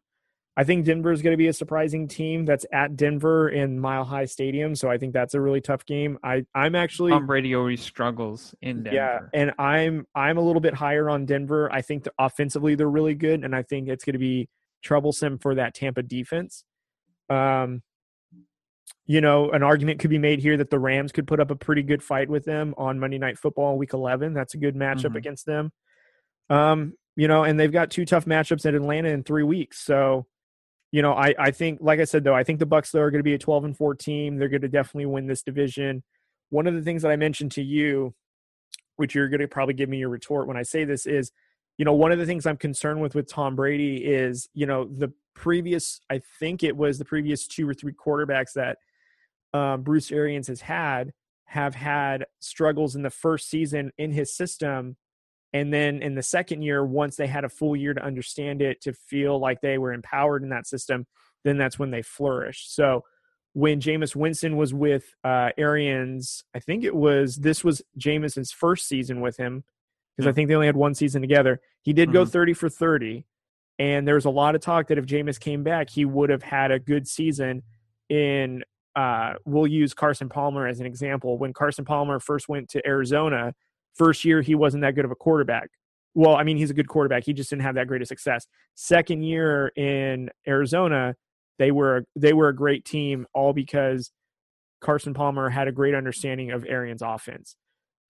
I think Denver is going to be a surprising team that's at Denver in Mile High Stadium. So I think that's a really tough game. I I'm actually Tom Brady always struggles in Denver. yeah, and I'm I'm a little bit higher on Denver. I think the, offensively they're really good, and I think it's going to be troublesome for that Tampa defense. Um, you know, an argument could be made here that the Rams could put up a pretty good fight with them on Monday Night Football, Week 11. That's a good matchup Mhm. against them. Um, you know, and they've got two tough matchups at Atlanta in three weeks. So, you know, I I think, like I said though, I think the Bucks though are going to be a 12 and 4 team. They're going to definitely win this division. One of the things that I mentioned to you, which you're going to probably give me your retort when I say this, is, you know, one of the things I'm concerned with with Tom Brady is, you know, the previous, I think it was the previous two or three quarterbacks that um, Bruce Arians has had have had struggles in the first season in his system. And then in the second year, once they had a full year to understand it, to feel like they were empowered in that system, then that's when they flourished. So when Jameis Winston was with uh, Arians, I think it was this was Jameis's first season with him because I think they only had one season together. He did go Mhm. 30 for 30. And there was a lot of talk that if Jameis came back, he would have had a good season in uh, we'll use Carson Palmer as an example. When Carson Palmer first went to Arizona, first year he wasn't that good of a quarterback. Well, I mean, he's a good quarterback. He just didn't have that great of success. Second year in Arizona, they were they were a great team, all because Carson Palmer had a great understanding of Arians' offense.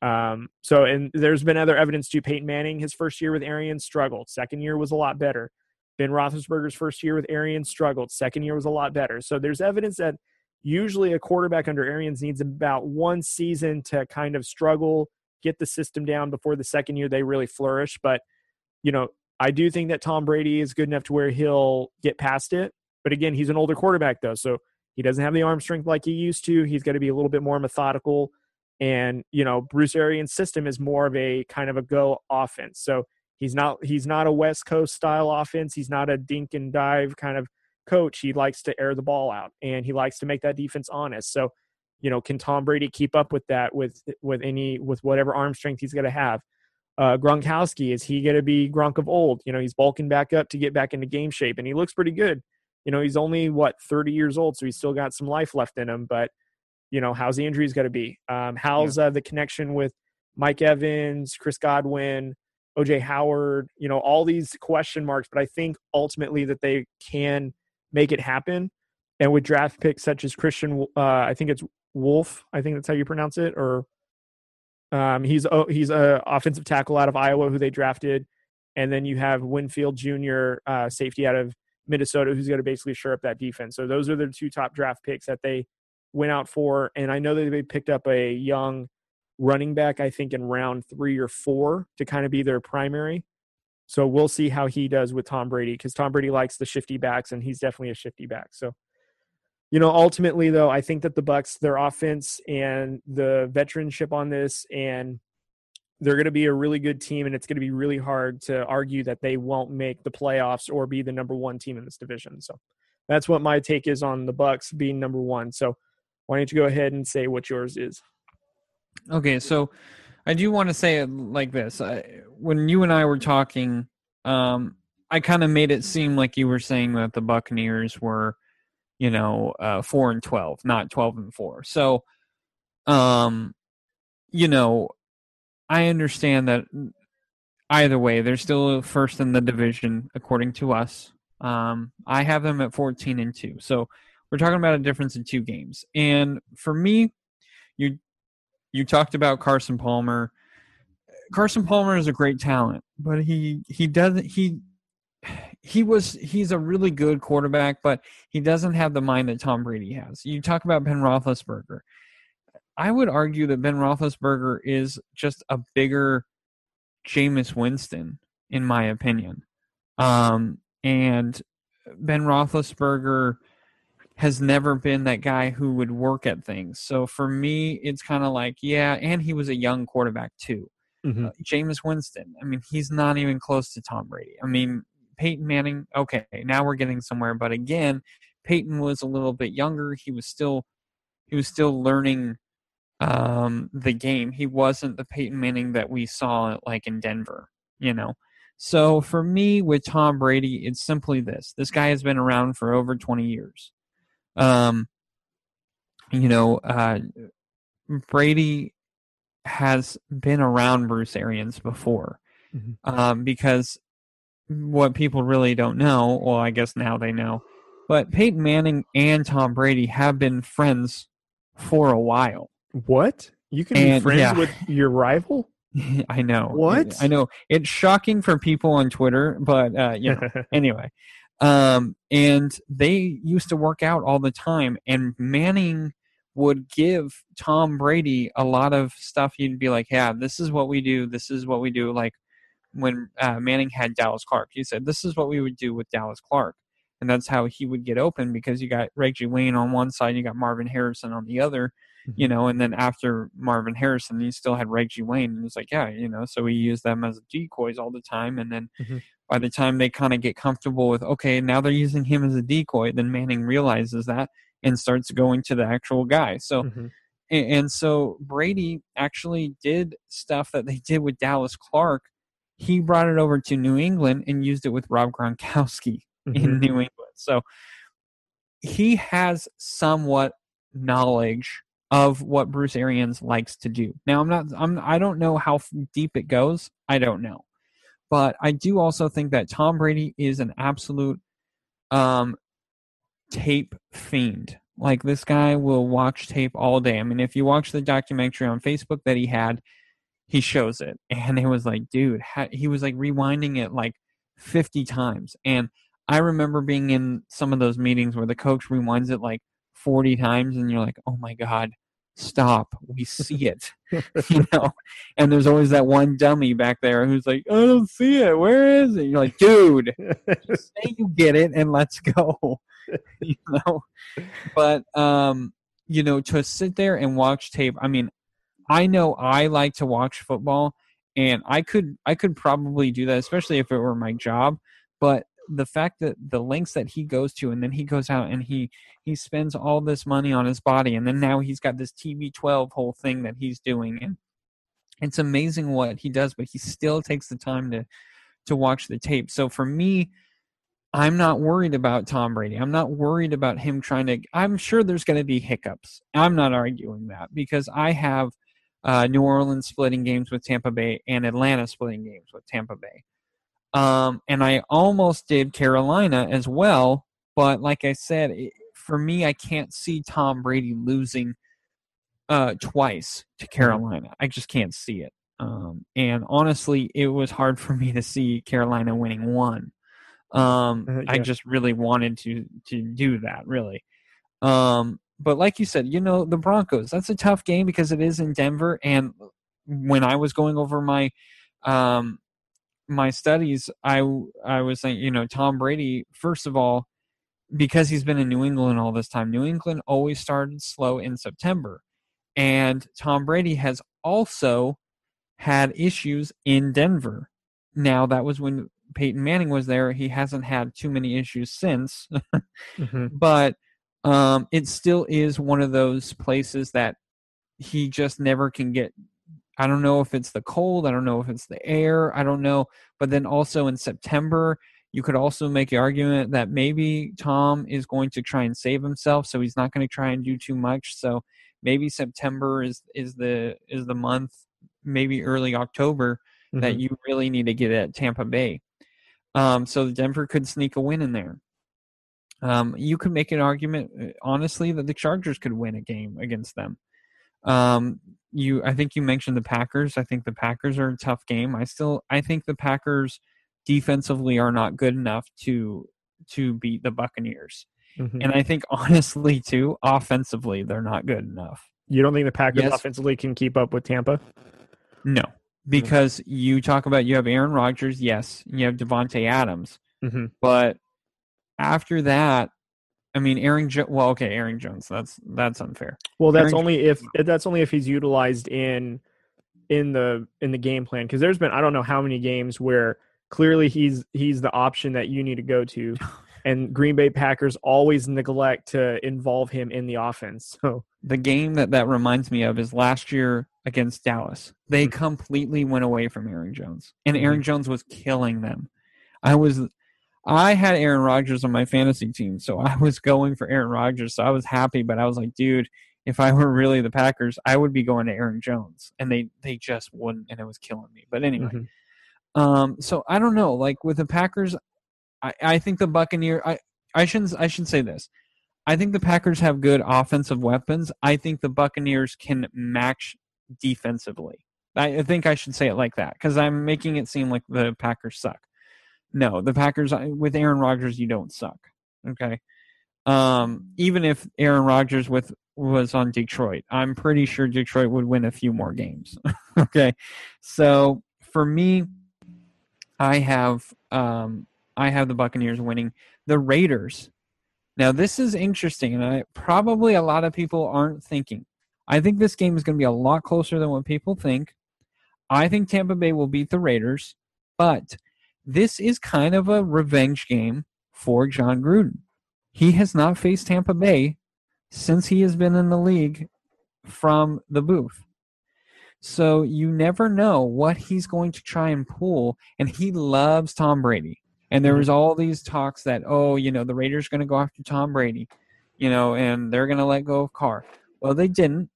Um, so, and there's been other evidence too. Peyton Manning, his first year with Arians, struggled. Second year was a lot better. Ben Roethlisberger's first year with Arians struggled. Second year was a lot better. So there's evidence that usually a quarterback under Arians needs about one season to kind of struggle, get the system down before the second year they really flourish. But, you know, I do think that Tom Brady is good enough to where he'll get past it. But again, he's an older quarterback though, so he doesn't have the arm strength like he used to. He's got to be a little bit more methodical. And, you know, Bruce Arians' system is more of a kind of a go offense. So he's not he's not a West Coast style offense. He's not a dink and dive kind of coach. He likes to air the ball out and he likes to make that defense honest. So, you know, can Tom Brady keep up with that with with any with whatever arm strength he's going to have? Uh, Gronkowski is he going to be Gronk of old? You know, he's bulking back up to get back into game shape, and he looks pretty good. You know, he's only what 30 years old, so he's still got some life left in him. But you know, how's the injuries going to be? Um, how's uh, the connection with Mike Evans, Chris Godwin, OJ Howard? You know, all these question marks. But I think ultimately that they can make it happen. And with draft picks such as Christian, uh, I think it's Wolf. I think that's how you pronounce it. Or um, he's oh, he's a offensive tackle out of Iowa who they drafted, and then you have Winfield Jr. Uh, safety out of Minnesota who's going to basically shore up that defense. So those are the two top draft picks that they went out for. And I know that they picked up a young running back, I think in round three or four to kind of be their primary. So we'll see how he does with Tom Brady because Tom Brady likes the shifty backs and he's definitely a shifty back. So, you know, ultimately though, I think that the Bucks, their offense and the veteranship on this, and they're going to be a really good team, and it's going to be really hard to argue that they won't make the playoffs or be the number one team in this division. So that's what my take is on the Bucks being number one. So why don't you go ahead and say what yours is? Okay, so I do want to say it like this. I, when you and I were talking, um, I kind of made it seem like you were saying that the Buccaneers were, you know, uh, four and twelve, not twelve and four. So, um, you know, I understand that either way, they're still first in the division according to us. Um, I have them at fourteen and two. So we're talking about a difference in two games. And for me, you you talked about Carson Palmer. Carson Palmer is a great talent, but he he doesn't he he was he's a really good quarterback, but he doesn't have the mind that Tom Brady has. You talk about Ben Roethlisberger. I would argue that Ben Roethlisberger is just a bigger Jameis Winston in my opinion. Um, and Ben Roethlisberger has never been that guy who would work at things. So for me, it's kind of like, yeah, and he was a young quarterback too. Mhm. Uh, Jameis Winston, I mean, he's not even close to Tom Brady. I mean, Peyton Manning, okay, now we're getting somewhere, but again, Peyton was a little bit younger. He was still he was still learning um, the game. He wasn't the Peyton Manning that we saw like in Denver, you know. So for me with Tom Brady, it's simply this. This guy has been around for over 20 years. Um you know, uh Brady has been around Bruce Arians before. Mhm. Um because what people really don't know, well I guess now they know, but Peyton Manning and Tom Brady have been friends for a while. What? You can be friends yeah. with your rival? I know. What? I know. It's shocking for people on Twitter, but uh, you know, anyway. Um, and they used to work out all the time, and Manning would give Tom Brady a lot of stuff. He'd be like, "Yeah, this is what we do. This is what we do." Like when uh, Manning had Dallas Clark, he said, "This is what we would do with Dallas Clark," and that's how he would get open because you got Reggie Wayne on one side, you got Marvin Harrison on the other, you know, and then after Marvin Harrison, he still had Reggie Wayne, and it's like, yeah, you know, so we use them as decoys all the time, and then Mhm. by the time they kind of get comfortable with, okay, now they're using him as a decoy, then Manning realizes that and starts going to the actual guy. So Mhm. and, and so Brady actually did stuff that they did with Dallas Clark. He brought it over to New England and used it with Rob Gronkowski in Mhm. New England. So he has somewhat knowledge of what Bruce Arians likes to do. Now I'm not I'm I don't know how deep it goes. I don't know. But I do also think that Tom Brady is an absolute um tape fiend. Like this guy will watch tape all day. I mean, if you watch the documentary on Facebook that he had, he shows it, and it was like, dude, he was like rewinding it like fifty times. And I remember being in some of those meetings where the coach rewinds it like forty times, and you're like, oh my god, stop, we see it, you know. And there's always that one dummy back there who's like, I don't see it. Where is it? You're like, dude, say you get it and let's go you know but um you know to sit there and watch tape i mean i know i like to watch football and i could i could probably do that especially if it were my job but the fact that the lengths that he goes to and then he goes out and he he spends all this money on his body and then now he's got this TB12 whole thing that he's doing and it's amazing what he does but he still takes the time to to watch the tape so for me I'm not worried about Tom Brady. I'm not worried about him trying to. I'm sure there's going to be hiccups. I'm not arguing that because I have uh, New Orleans splitting games with Tampa Bay and Atlanta splitting games with Tampa Bay. Um, and I almost did Carolina as well, but like I said, it, for me, I can't see Tom Brady losing uh, twice to Carolina. I just can't see it. Um, and honestly, it was hard for me to see Carolina winning one. Um, Uh, I just really wanted to to do that, really. Um, but like you said, you know, the Broncos. That's a tough game because it is in Denver. And when I was going over my um, my studies, I I was saying, you know, Tom Brady. First of all, because he's been in New England all this time, New England always started slow in September, and Tom Brady has also had issues in Denver. Now that was when Peyton Manning was there. He hasn't had too many issues since, Mhm. but um, it still is one of those places that he just never can get. I don't know if it's the cold. I don't know if it's the air. I don't know. But then also in September, you could also make the argument that maybe Tom is going to try and save himself, so he's not going to try and do too much. So maybe September is is the is the month, maybe early October that Mhm. you really need to get at Tampa Bay. Um, so Denver could sneak a win in there. Um, you could make an argument, uh, honestly, that the Chargers could win a game against them. Um, you, I think you mentioned the Packers. I think the Packers are a tough game. I still, I think the Packers defensively are not good enough to to beat the Buccaneers, Mhm. and I think honestly too, offensively, they're not good enough. You don't think the Packers Yes. offensively can keep up with Tampa? No, because you talk about you have Aaron Rodgers, yes, you have Davante Adams, Mhm. but after that, I mean, Aaron. Jo- well, okay, Aaron Jones. That's that's unfair. Well, that's Aaron only if that's only if he's utilized in in the in the game plan because there's been I don't know how many games where clearly he's he's the option that you need to go to, and Green Bay Packers always neglect to involve him in the offense. So The game that that reminds me of is last year against Dallas. They Mhm. completely went away from Aaron Jones, and. Aaron Jones was killing them. I was. I had Aaron Rodgers on my fantasy team, so I was going for Aaron Rodgers. So I was happy, but I was like, dude, if I were really the Packers, I would be going to Aaron Jones, and they they just wouldn't, and it was killing me. But anyway, Mhm. Um, so I don't know. Like with the Packers, I, I think the Buccaneer. I I shouldn't. I should say this. I think the Packers have good offensive weapons. I think the Buccaneers can match defensively. I, I think I should say it like that because I'm making it seem like the Packers suck. No, the Packers with Aaron Rodgers, you don't suck. Okay. Um, even if Aaron Rodgers with was on Detroit, I'm pretty sure Detroit would win a few more games. okay. So for me, I have um, I have the Buccaneers winning. The Raiders. Now this is interesting, and I, probably a lot of people aren't thinking. I think this game is going to be a lot closer than what people think. I think Tampa Bay will beat the Raiders, but this is kind of a revenge game for Jon Gruden. He has not faced Tampa Bay since he has been in the league from the booth. So you never know what he's going to try and pull. And he loves Tom Brady. And there was all these talks that, oh, you know, the Raiders are going to go after Tom Brady, you know, and they're going to let go of Carr. Well, they didn't.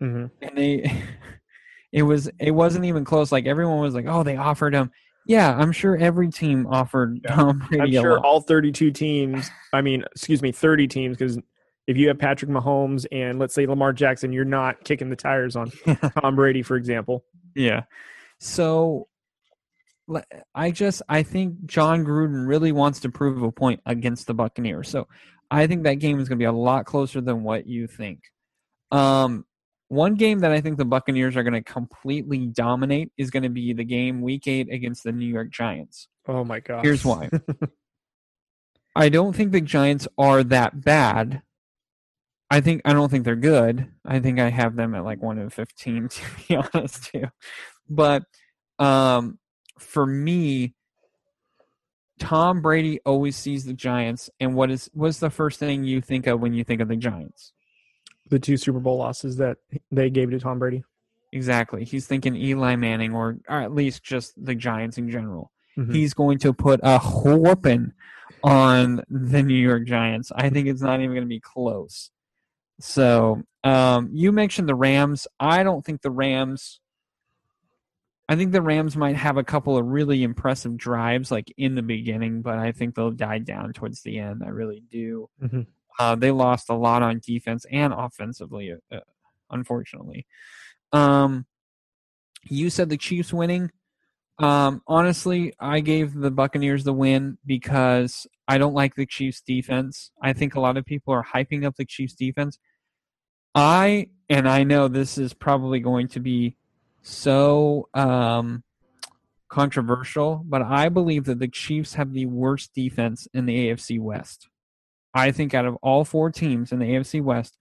Mhm. And they, it was, it wasn't even close. Like everyone was like, oh, they offered him. Yeah, I'm sure every team offered Yeah. Tom I'm Brady a sure all 32 teams. I mean, excuse me, 30 teams because. If you have Patrick Mahomes and let's say Lamar Jackson, you're not kicking the tires on Tom Brady, for example. Yeah. So I just I think Jon Gruden really wants to prove a point against the Buccaneers. So I think that game is going to be a lot closer than what you think. Um one game that I think the Buccaneers are going to completely dominate is going to be the game week 8 against the New York Giants. Oh my god. Here's why. I don't think the Giants are that bad. I think I don't think they're good. I think I have them at like one in fifteen to be honest too. But um for me, Tom Brady always sees the Giants and what is what's the first thing you think of when you think of the Giants? The two Super Bowl losses that they gave to Tom Brady. Exactly. He's thinking Eli Manning or, or at least just the Giants in general. Mhm. he's going to put a whooping on the New York Giants. I think it's not even going to be close. So, um, you mentioned the Rams. I don't think the Rams. I think the Rams might have a couple of really impressive drives, like in the beginning, but I think they'll die down towards the end. I really do. Mhm. Uh, they lost a lot on defense and offensively, uh, unfortunately. Um, you said the Chiefs winning. Um, honestly, I gave the Buccaneers the win because I don't like the Chiefs defense. I think a lot of people are hyping up the Chiefs defense. I and I know this is probably going to be so um, controversial, but I believe that the Chiefs have the worst defense in the AFC West. I think out of all four teams in the AFC West,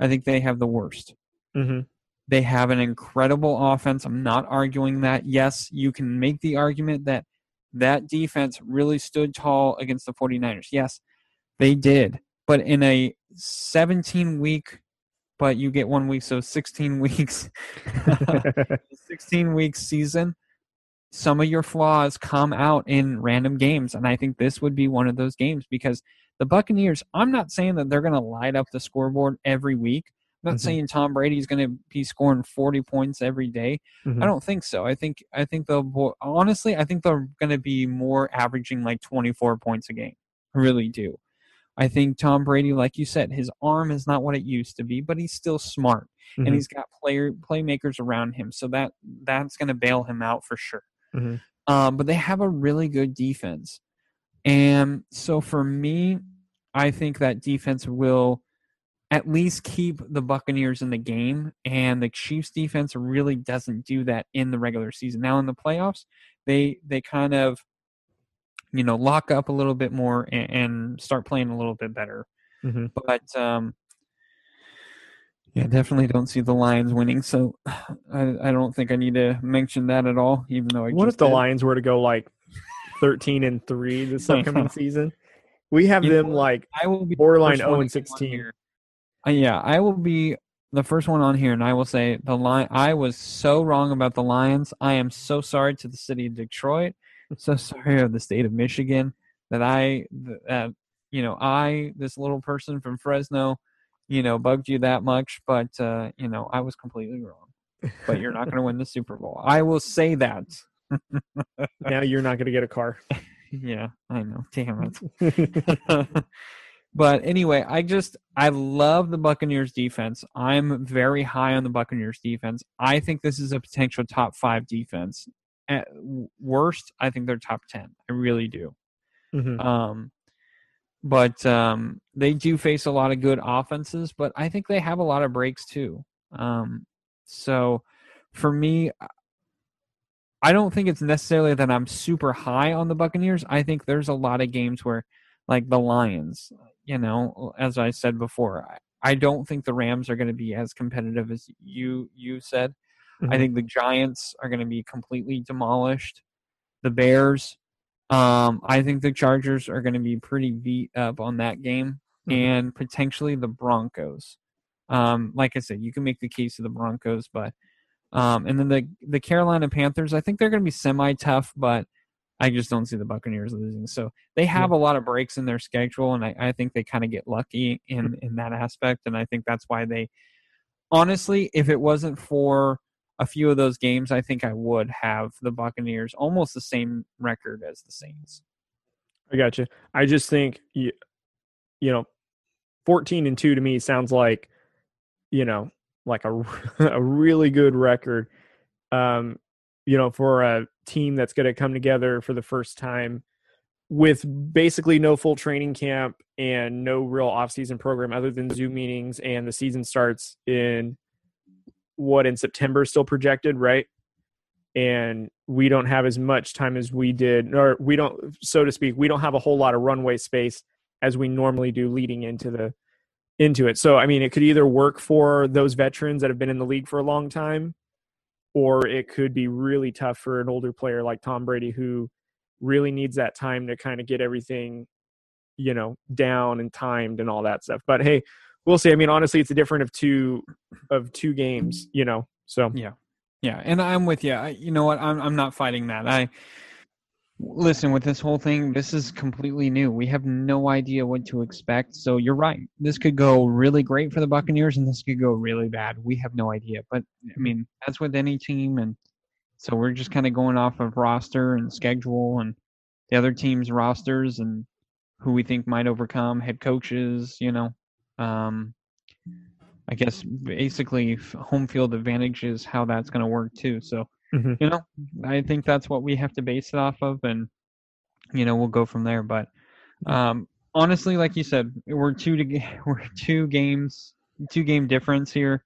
I think they have the worst. Mhm. They have an incredible offense. I'm not arguing that. Yes, you can make the argument that that defense really stood tall against the 49ers. Yes, they did. But in a 17 week, but you get one week, so 16 weeks, 16 week season, some of your flaws come out in random games. And I think this would be one of those games because the Buccaneers, I'm not saying that they're going to light up the scoreboard every week. I'm not Mhm. saying Tom Brady's going to be scoring 40 points every day. Mhm. I don't think so. I think I think they'll honestly I think they're going to be more averaging like 24 points a game. I really do. I think Tom Brady, like you said, his arm is not what it used to be, but he's still smart Mhm. and he's got player playmakers around him, so that that's going to bail him out for sure. Mhm. Um, but they have a really good defense, and so for me, I think that defense will at least keep the Buccaneers in the game. And the Chiefs defense really doesn't do that in the regular season. Now in the playoffs, they they kind of you know lock up a little bit more and, and start playing a little bit better. Mm-hmm. But um, yeah, definitely don't see the Lions winning. So I, I don't think I need to mention that at all. Even though I what if the did. Lions were to go like thirteen and three this upcoming season? We have You them what? like I will be borderline 0 and to come on 16. Uh, yeah, I will be the first one on here, and I will say the line. I was so wrong about the Lions. I am so sorry to the city of Detroit. So sorry of the state of Michigan that I that you know I this little person from Fresno, you know, bugged you that much. But uh, you know, I was completely wrong. But you're not going to win the Super Bowl. I will say that. Now you're not going to get a car. Yeah, I know. Damn it. but anyway, I just I love the Buccaneers defense. I'm very high on the Buccaneers defense. I think this is a potential top 5 defense. At worst, I think they're top 10. I really do. Mhm. Um but um they do face a lot of good offenses, but I think they have a lot of breaks too. Um so for me I don't think it's necessarily that I'm super high on the Buccaneers. I think there's a lot of games where like the Lions, you know, as I said before, I, I don't think the Rams are going to be as competitive as you you said. I Mhm. think the Giants are going to be completely demolished. The Bears, um, I think the Chargers are going to be pretty beat up on that game, Mhm. and potentially the Broncos. Um, like I said, you can make the case of the Broncos, but um, and then the the Carolina Panthers, I think they're going to be semi tough, but I just don't see the Buccaneers losing. So they have a lot of breaks in their schedule, and I, I think they kind of get lucky in in that aspect, and I think that's why they. Honestly, if it wasn't for a few of those games, I think I would have the Buccaneers almost the same record as the Saints. I got you. I just think you, you know, fourteen and two to me sounds like, you know, like a a really good record. Um, you know, for a team that's going to come together for the first time with basically no full training camp and no real off-season program other than Zoom meetings, and the season starts in what in September is still projected, right? and we don't have as much time as we did or we don't so to speak we don't have a whole lot of runway space as we normally do leading into the into it so i mean it could either work for those veterans that have been in the league for a long time or it could be really tough for an older player like tom brady who really needs that time to kind of get everything you know down and timed and all that stuff but hey we'll see i mean honestly it's a different of two of two games you know so Yeah. Yeah, and I'm with you. I, you know what? I'm I'm not fighting that. I listen with this whole thing. This is completely new. We have no idea what to expect. So you're right. This could go really great for the Buccaneers, and this could go really bad. We have no idea. But I mean, that's with any team, and so we're just kind of going off of roster and schedule and the other team's rosters and who we think might overcome head coaches. You know, um, I guess basically home field advantage is how that's going to work too. So, Mhm. you know, I think that's what we have to base it off of, and you know, we'll go from there. But um, honestly, like you said, we're two to we're two games, two game difference here.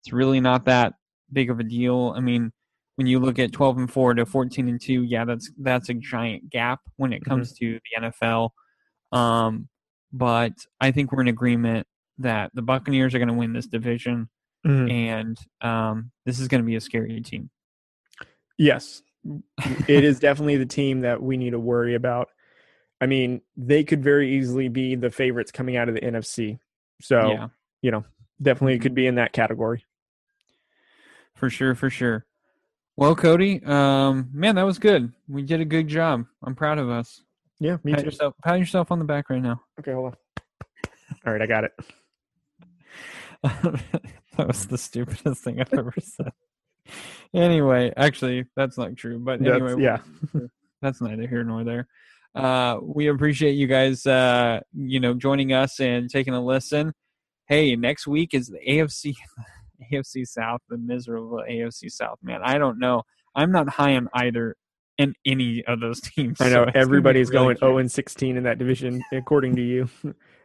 It's really not that big of a deal. I mean, when you look at 12 and 4 to 14 and 2, yeah, that's that's a giant gap when it comes to the NFL. Um, but I think we're in agreement that the Buccaneers are going to win this division, Mhm. and um, this is going to be a scary team. Yes, it is definitely the team that we need to worry about. I mean, they could very easily be the favorites coming out of the NFC. So, yeah, you know, definitely could be in that category. for sure, for sure. Well, Cody, um, man, that was good. We did a good job. I'm proud of us. Yeah, me Pat too. yourself, pat yourself on the back right now. Okay, hold on. All right, I got it. that was the stupidest thing I've ever said. Anyway, actually, that's not true. But That's- anyway, yeah. that's neither here nor there. Uh, we appreciate you guys, uh, you know, joining us and taking a listen. Hey, next week is the AFC, AFC South, the miserable AFC South. Man, I don't know. I'm not high on either in any of those teams. I so know it's everybody's really going cute. 0 and 16 in that division, according to you.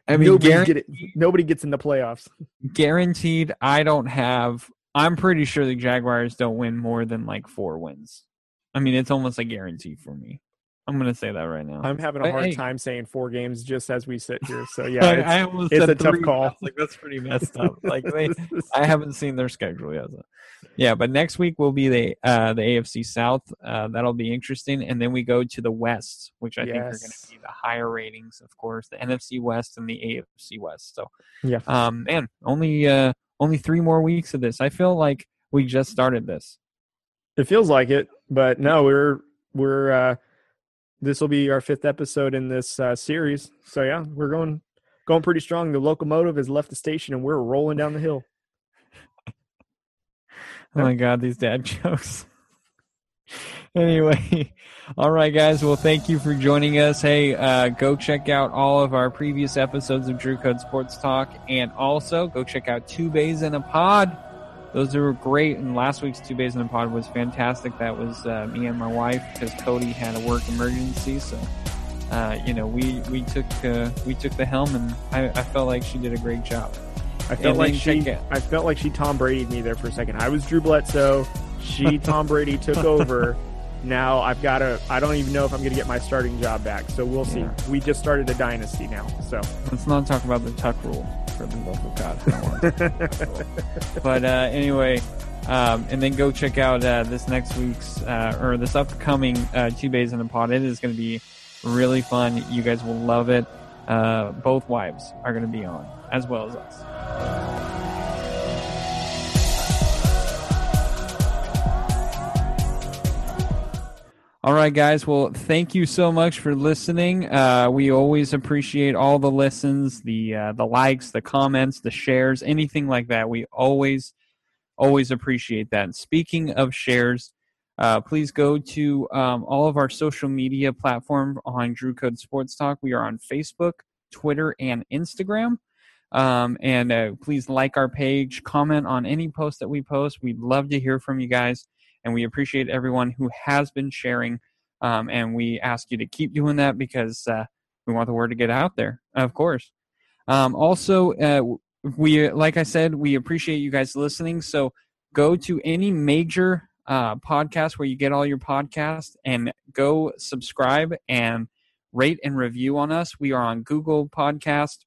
I mean, nobody, get it, nobody gets in the playoffs. guaranteed. I don't have. I'm pretty sure the Jaguars don't win more than like four wins. I mean, it's almost a guarantee for me. I'm gonna say that right now. I'm having a hard hey- time saying four games just as we sit here. So yeah, it's, I almost it's a tough call. Like that's pretty messed up. Like they, I haven't seen their schedule yet. so. Yeah, but next week will be the uh, the AFC South. Uh, that'll be interesting, and then we go to the West, which I think are going to be the higher ratings, of course, the NFC West and the AFC West. So, Yeah. um, man, only uh, only three more weeks of this. I feel like we just started this. It feels like it, but no, we're we're uh this will be our fifth episode in this uh series. So yeah, we're going going pretty strong. The locomotive has left the station and we're rolling down the hill. Oh my god, these dad jokes. anyway, all right, guys. Well, thank you for joining us. Hey, uh, go check out all of our previous episodes of Drew Code Sports Talk, and also go check out Two Bays in a Pod. Those are great, and last week's Two Bays in a Pod was fantastic. That was uh, me and my wife because Cody had a work emergency, so. Uh, you know, we we took uh, we took the helm, and I, I felt like she did a great job. I felt And like she I felt like she Tom Brady'd me there for a second. I was Drew Bledsoe. She Tom Brady took over. Now I've got to. I don't even know if I'm going to get my starting job back. So we'll see. Yeah. We just started a dynasty now. So Let's not talk about the tuck rule for the love of God. I don't want the tuck rule. but uh, anyway, um, and then go check out uh, this next week's uh, or this upcoming uh, two bays in a pod. It is going to be really fun. You guys will love it. Uh, both wives are going to be on as well as us. All right, guys. Well, thank you so much for listening. Uh, we always appreciate all the listens, the uh, the likes, the comments, the shares, anything like that. We always always appreciate that. And speaking of shares, uh, please go to um, all of our social media platform on Drew Code Sports Talk. We are on Facebook, Twitter, and Instagram. Um, and uh, please like our page, comment on any post that we post. We'd love to hear from you guys and we appreciate everyone who has been sharing. Um, and we ask you to keep doing that because uh, we want the word to get out there, of course. Um, also, uh, we like I said, we appreciate you guys listening. So go to any major uh, podcast where you get all your podcasts and go subscribe and rate and review on us. We are on Google Podcast,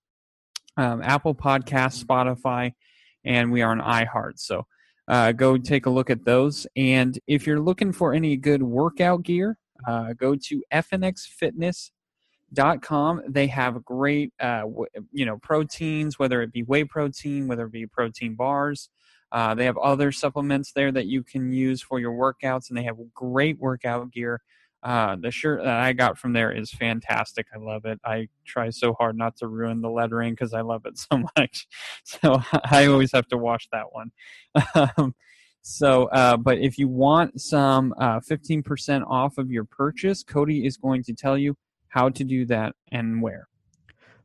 um, Apple Podcast, Spotify, and we are on iHeart. So uh, go take a look at those. And if you're looking for any good workout gear, uh, go to fnxfitness.com. They have great, uh, w- you know, proteins, whether it be whey protein, whether it be protein bars. Uh, they have other supplements there that you can use for your workouts, and they have great workout gear. Uh, the shirt that I got from there is fantastic. I love it. I try so hard not to ruin the lettering because I love it so much. So I always have to wash that one. Um, so, uh, but if you want some uh, 15% off of your purchase, Cody is going to tell you how to do that and where.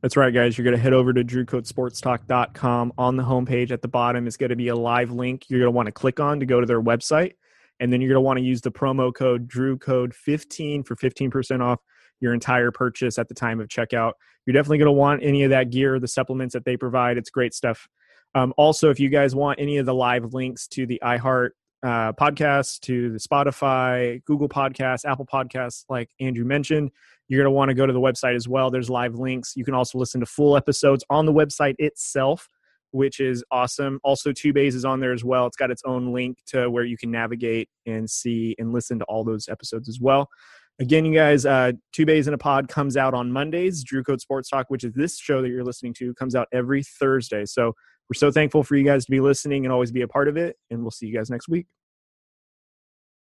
That's right, guys. You're going to head over to drewcodesportstalk.com. On the homepage at the bottom is going to be a live link you're going to want to click on to go to their website. And then you're going to want to use the promo code Drew Code 15 for 15% off your entire purchase at the time of checkout. You're definitely going to want any of that gear, the supplements that they provide. It's great stuff. Um, also, if you guys want any of the live links to the iHeart uh, podcast, to the Spotify, Google Podcasts, Apple Podcasts, like Andrew mentioned, you're going to want to go to the website as well. There's live links. You can also listen to full episodes on the website itself, which is awesome. Also, Two Bays is on there as well. It's got its own link to where you can navigate and see and listen to all those episodes as well. Again, you guys, uh, Two Bays in a Pod comes out on Mondays. Drew Code Sports Talk, which is this show that you're listening to, comes out every Thursday. So we're so thankful for you guys to be listening and always be a part of it. And we'll see you guys next week.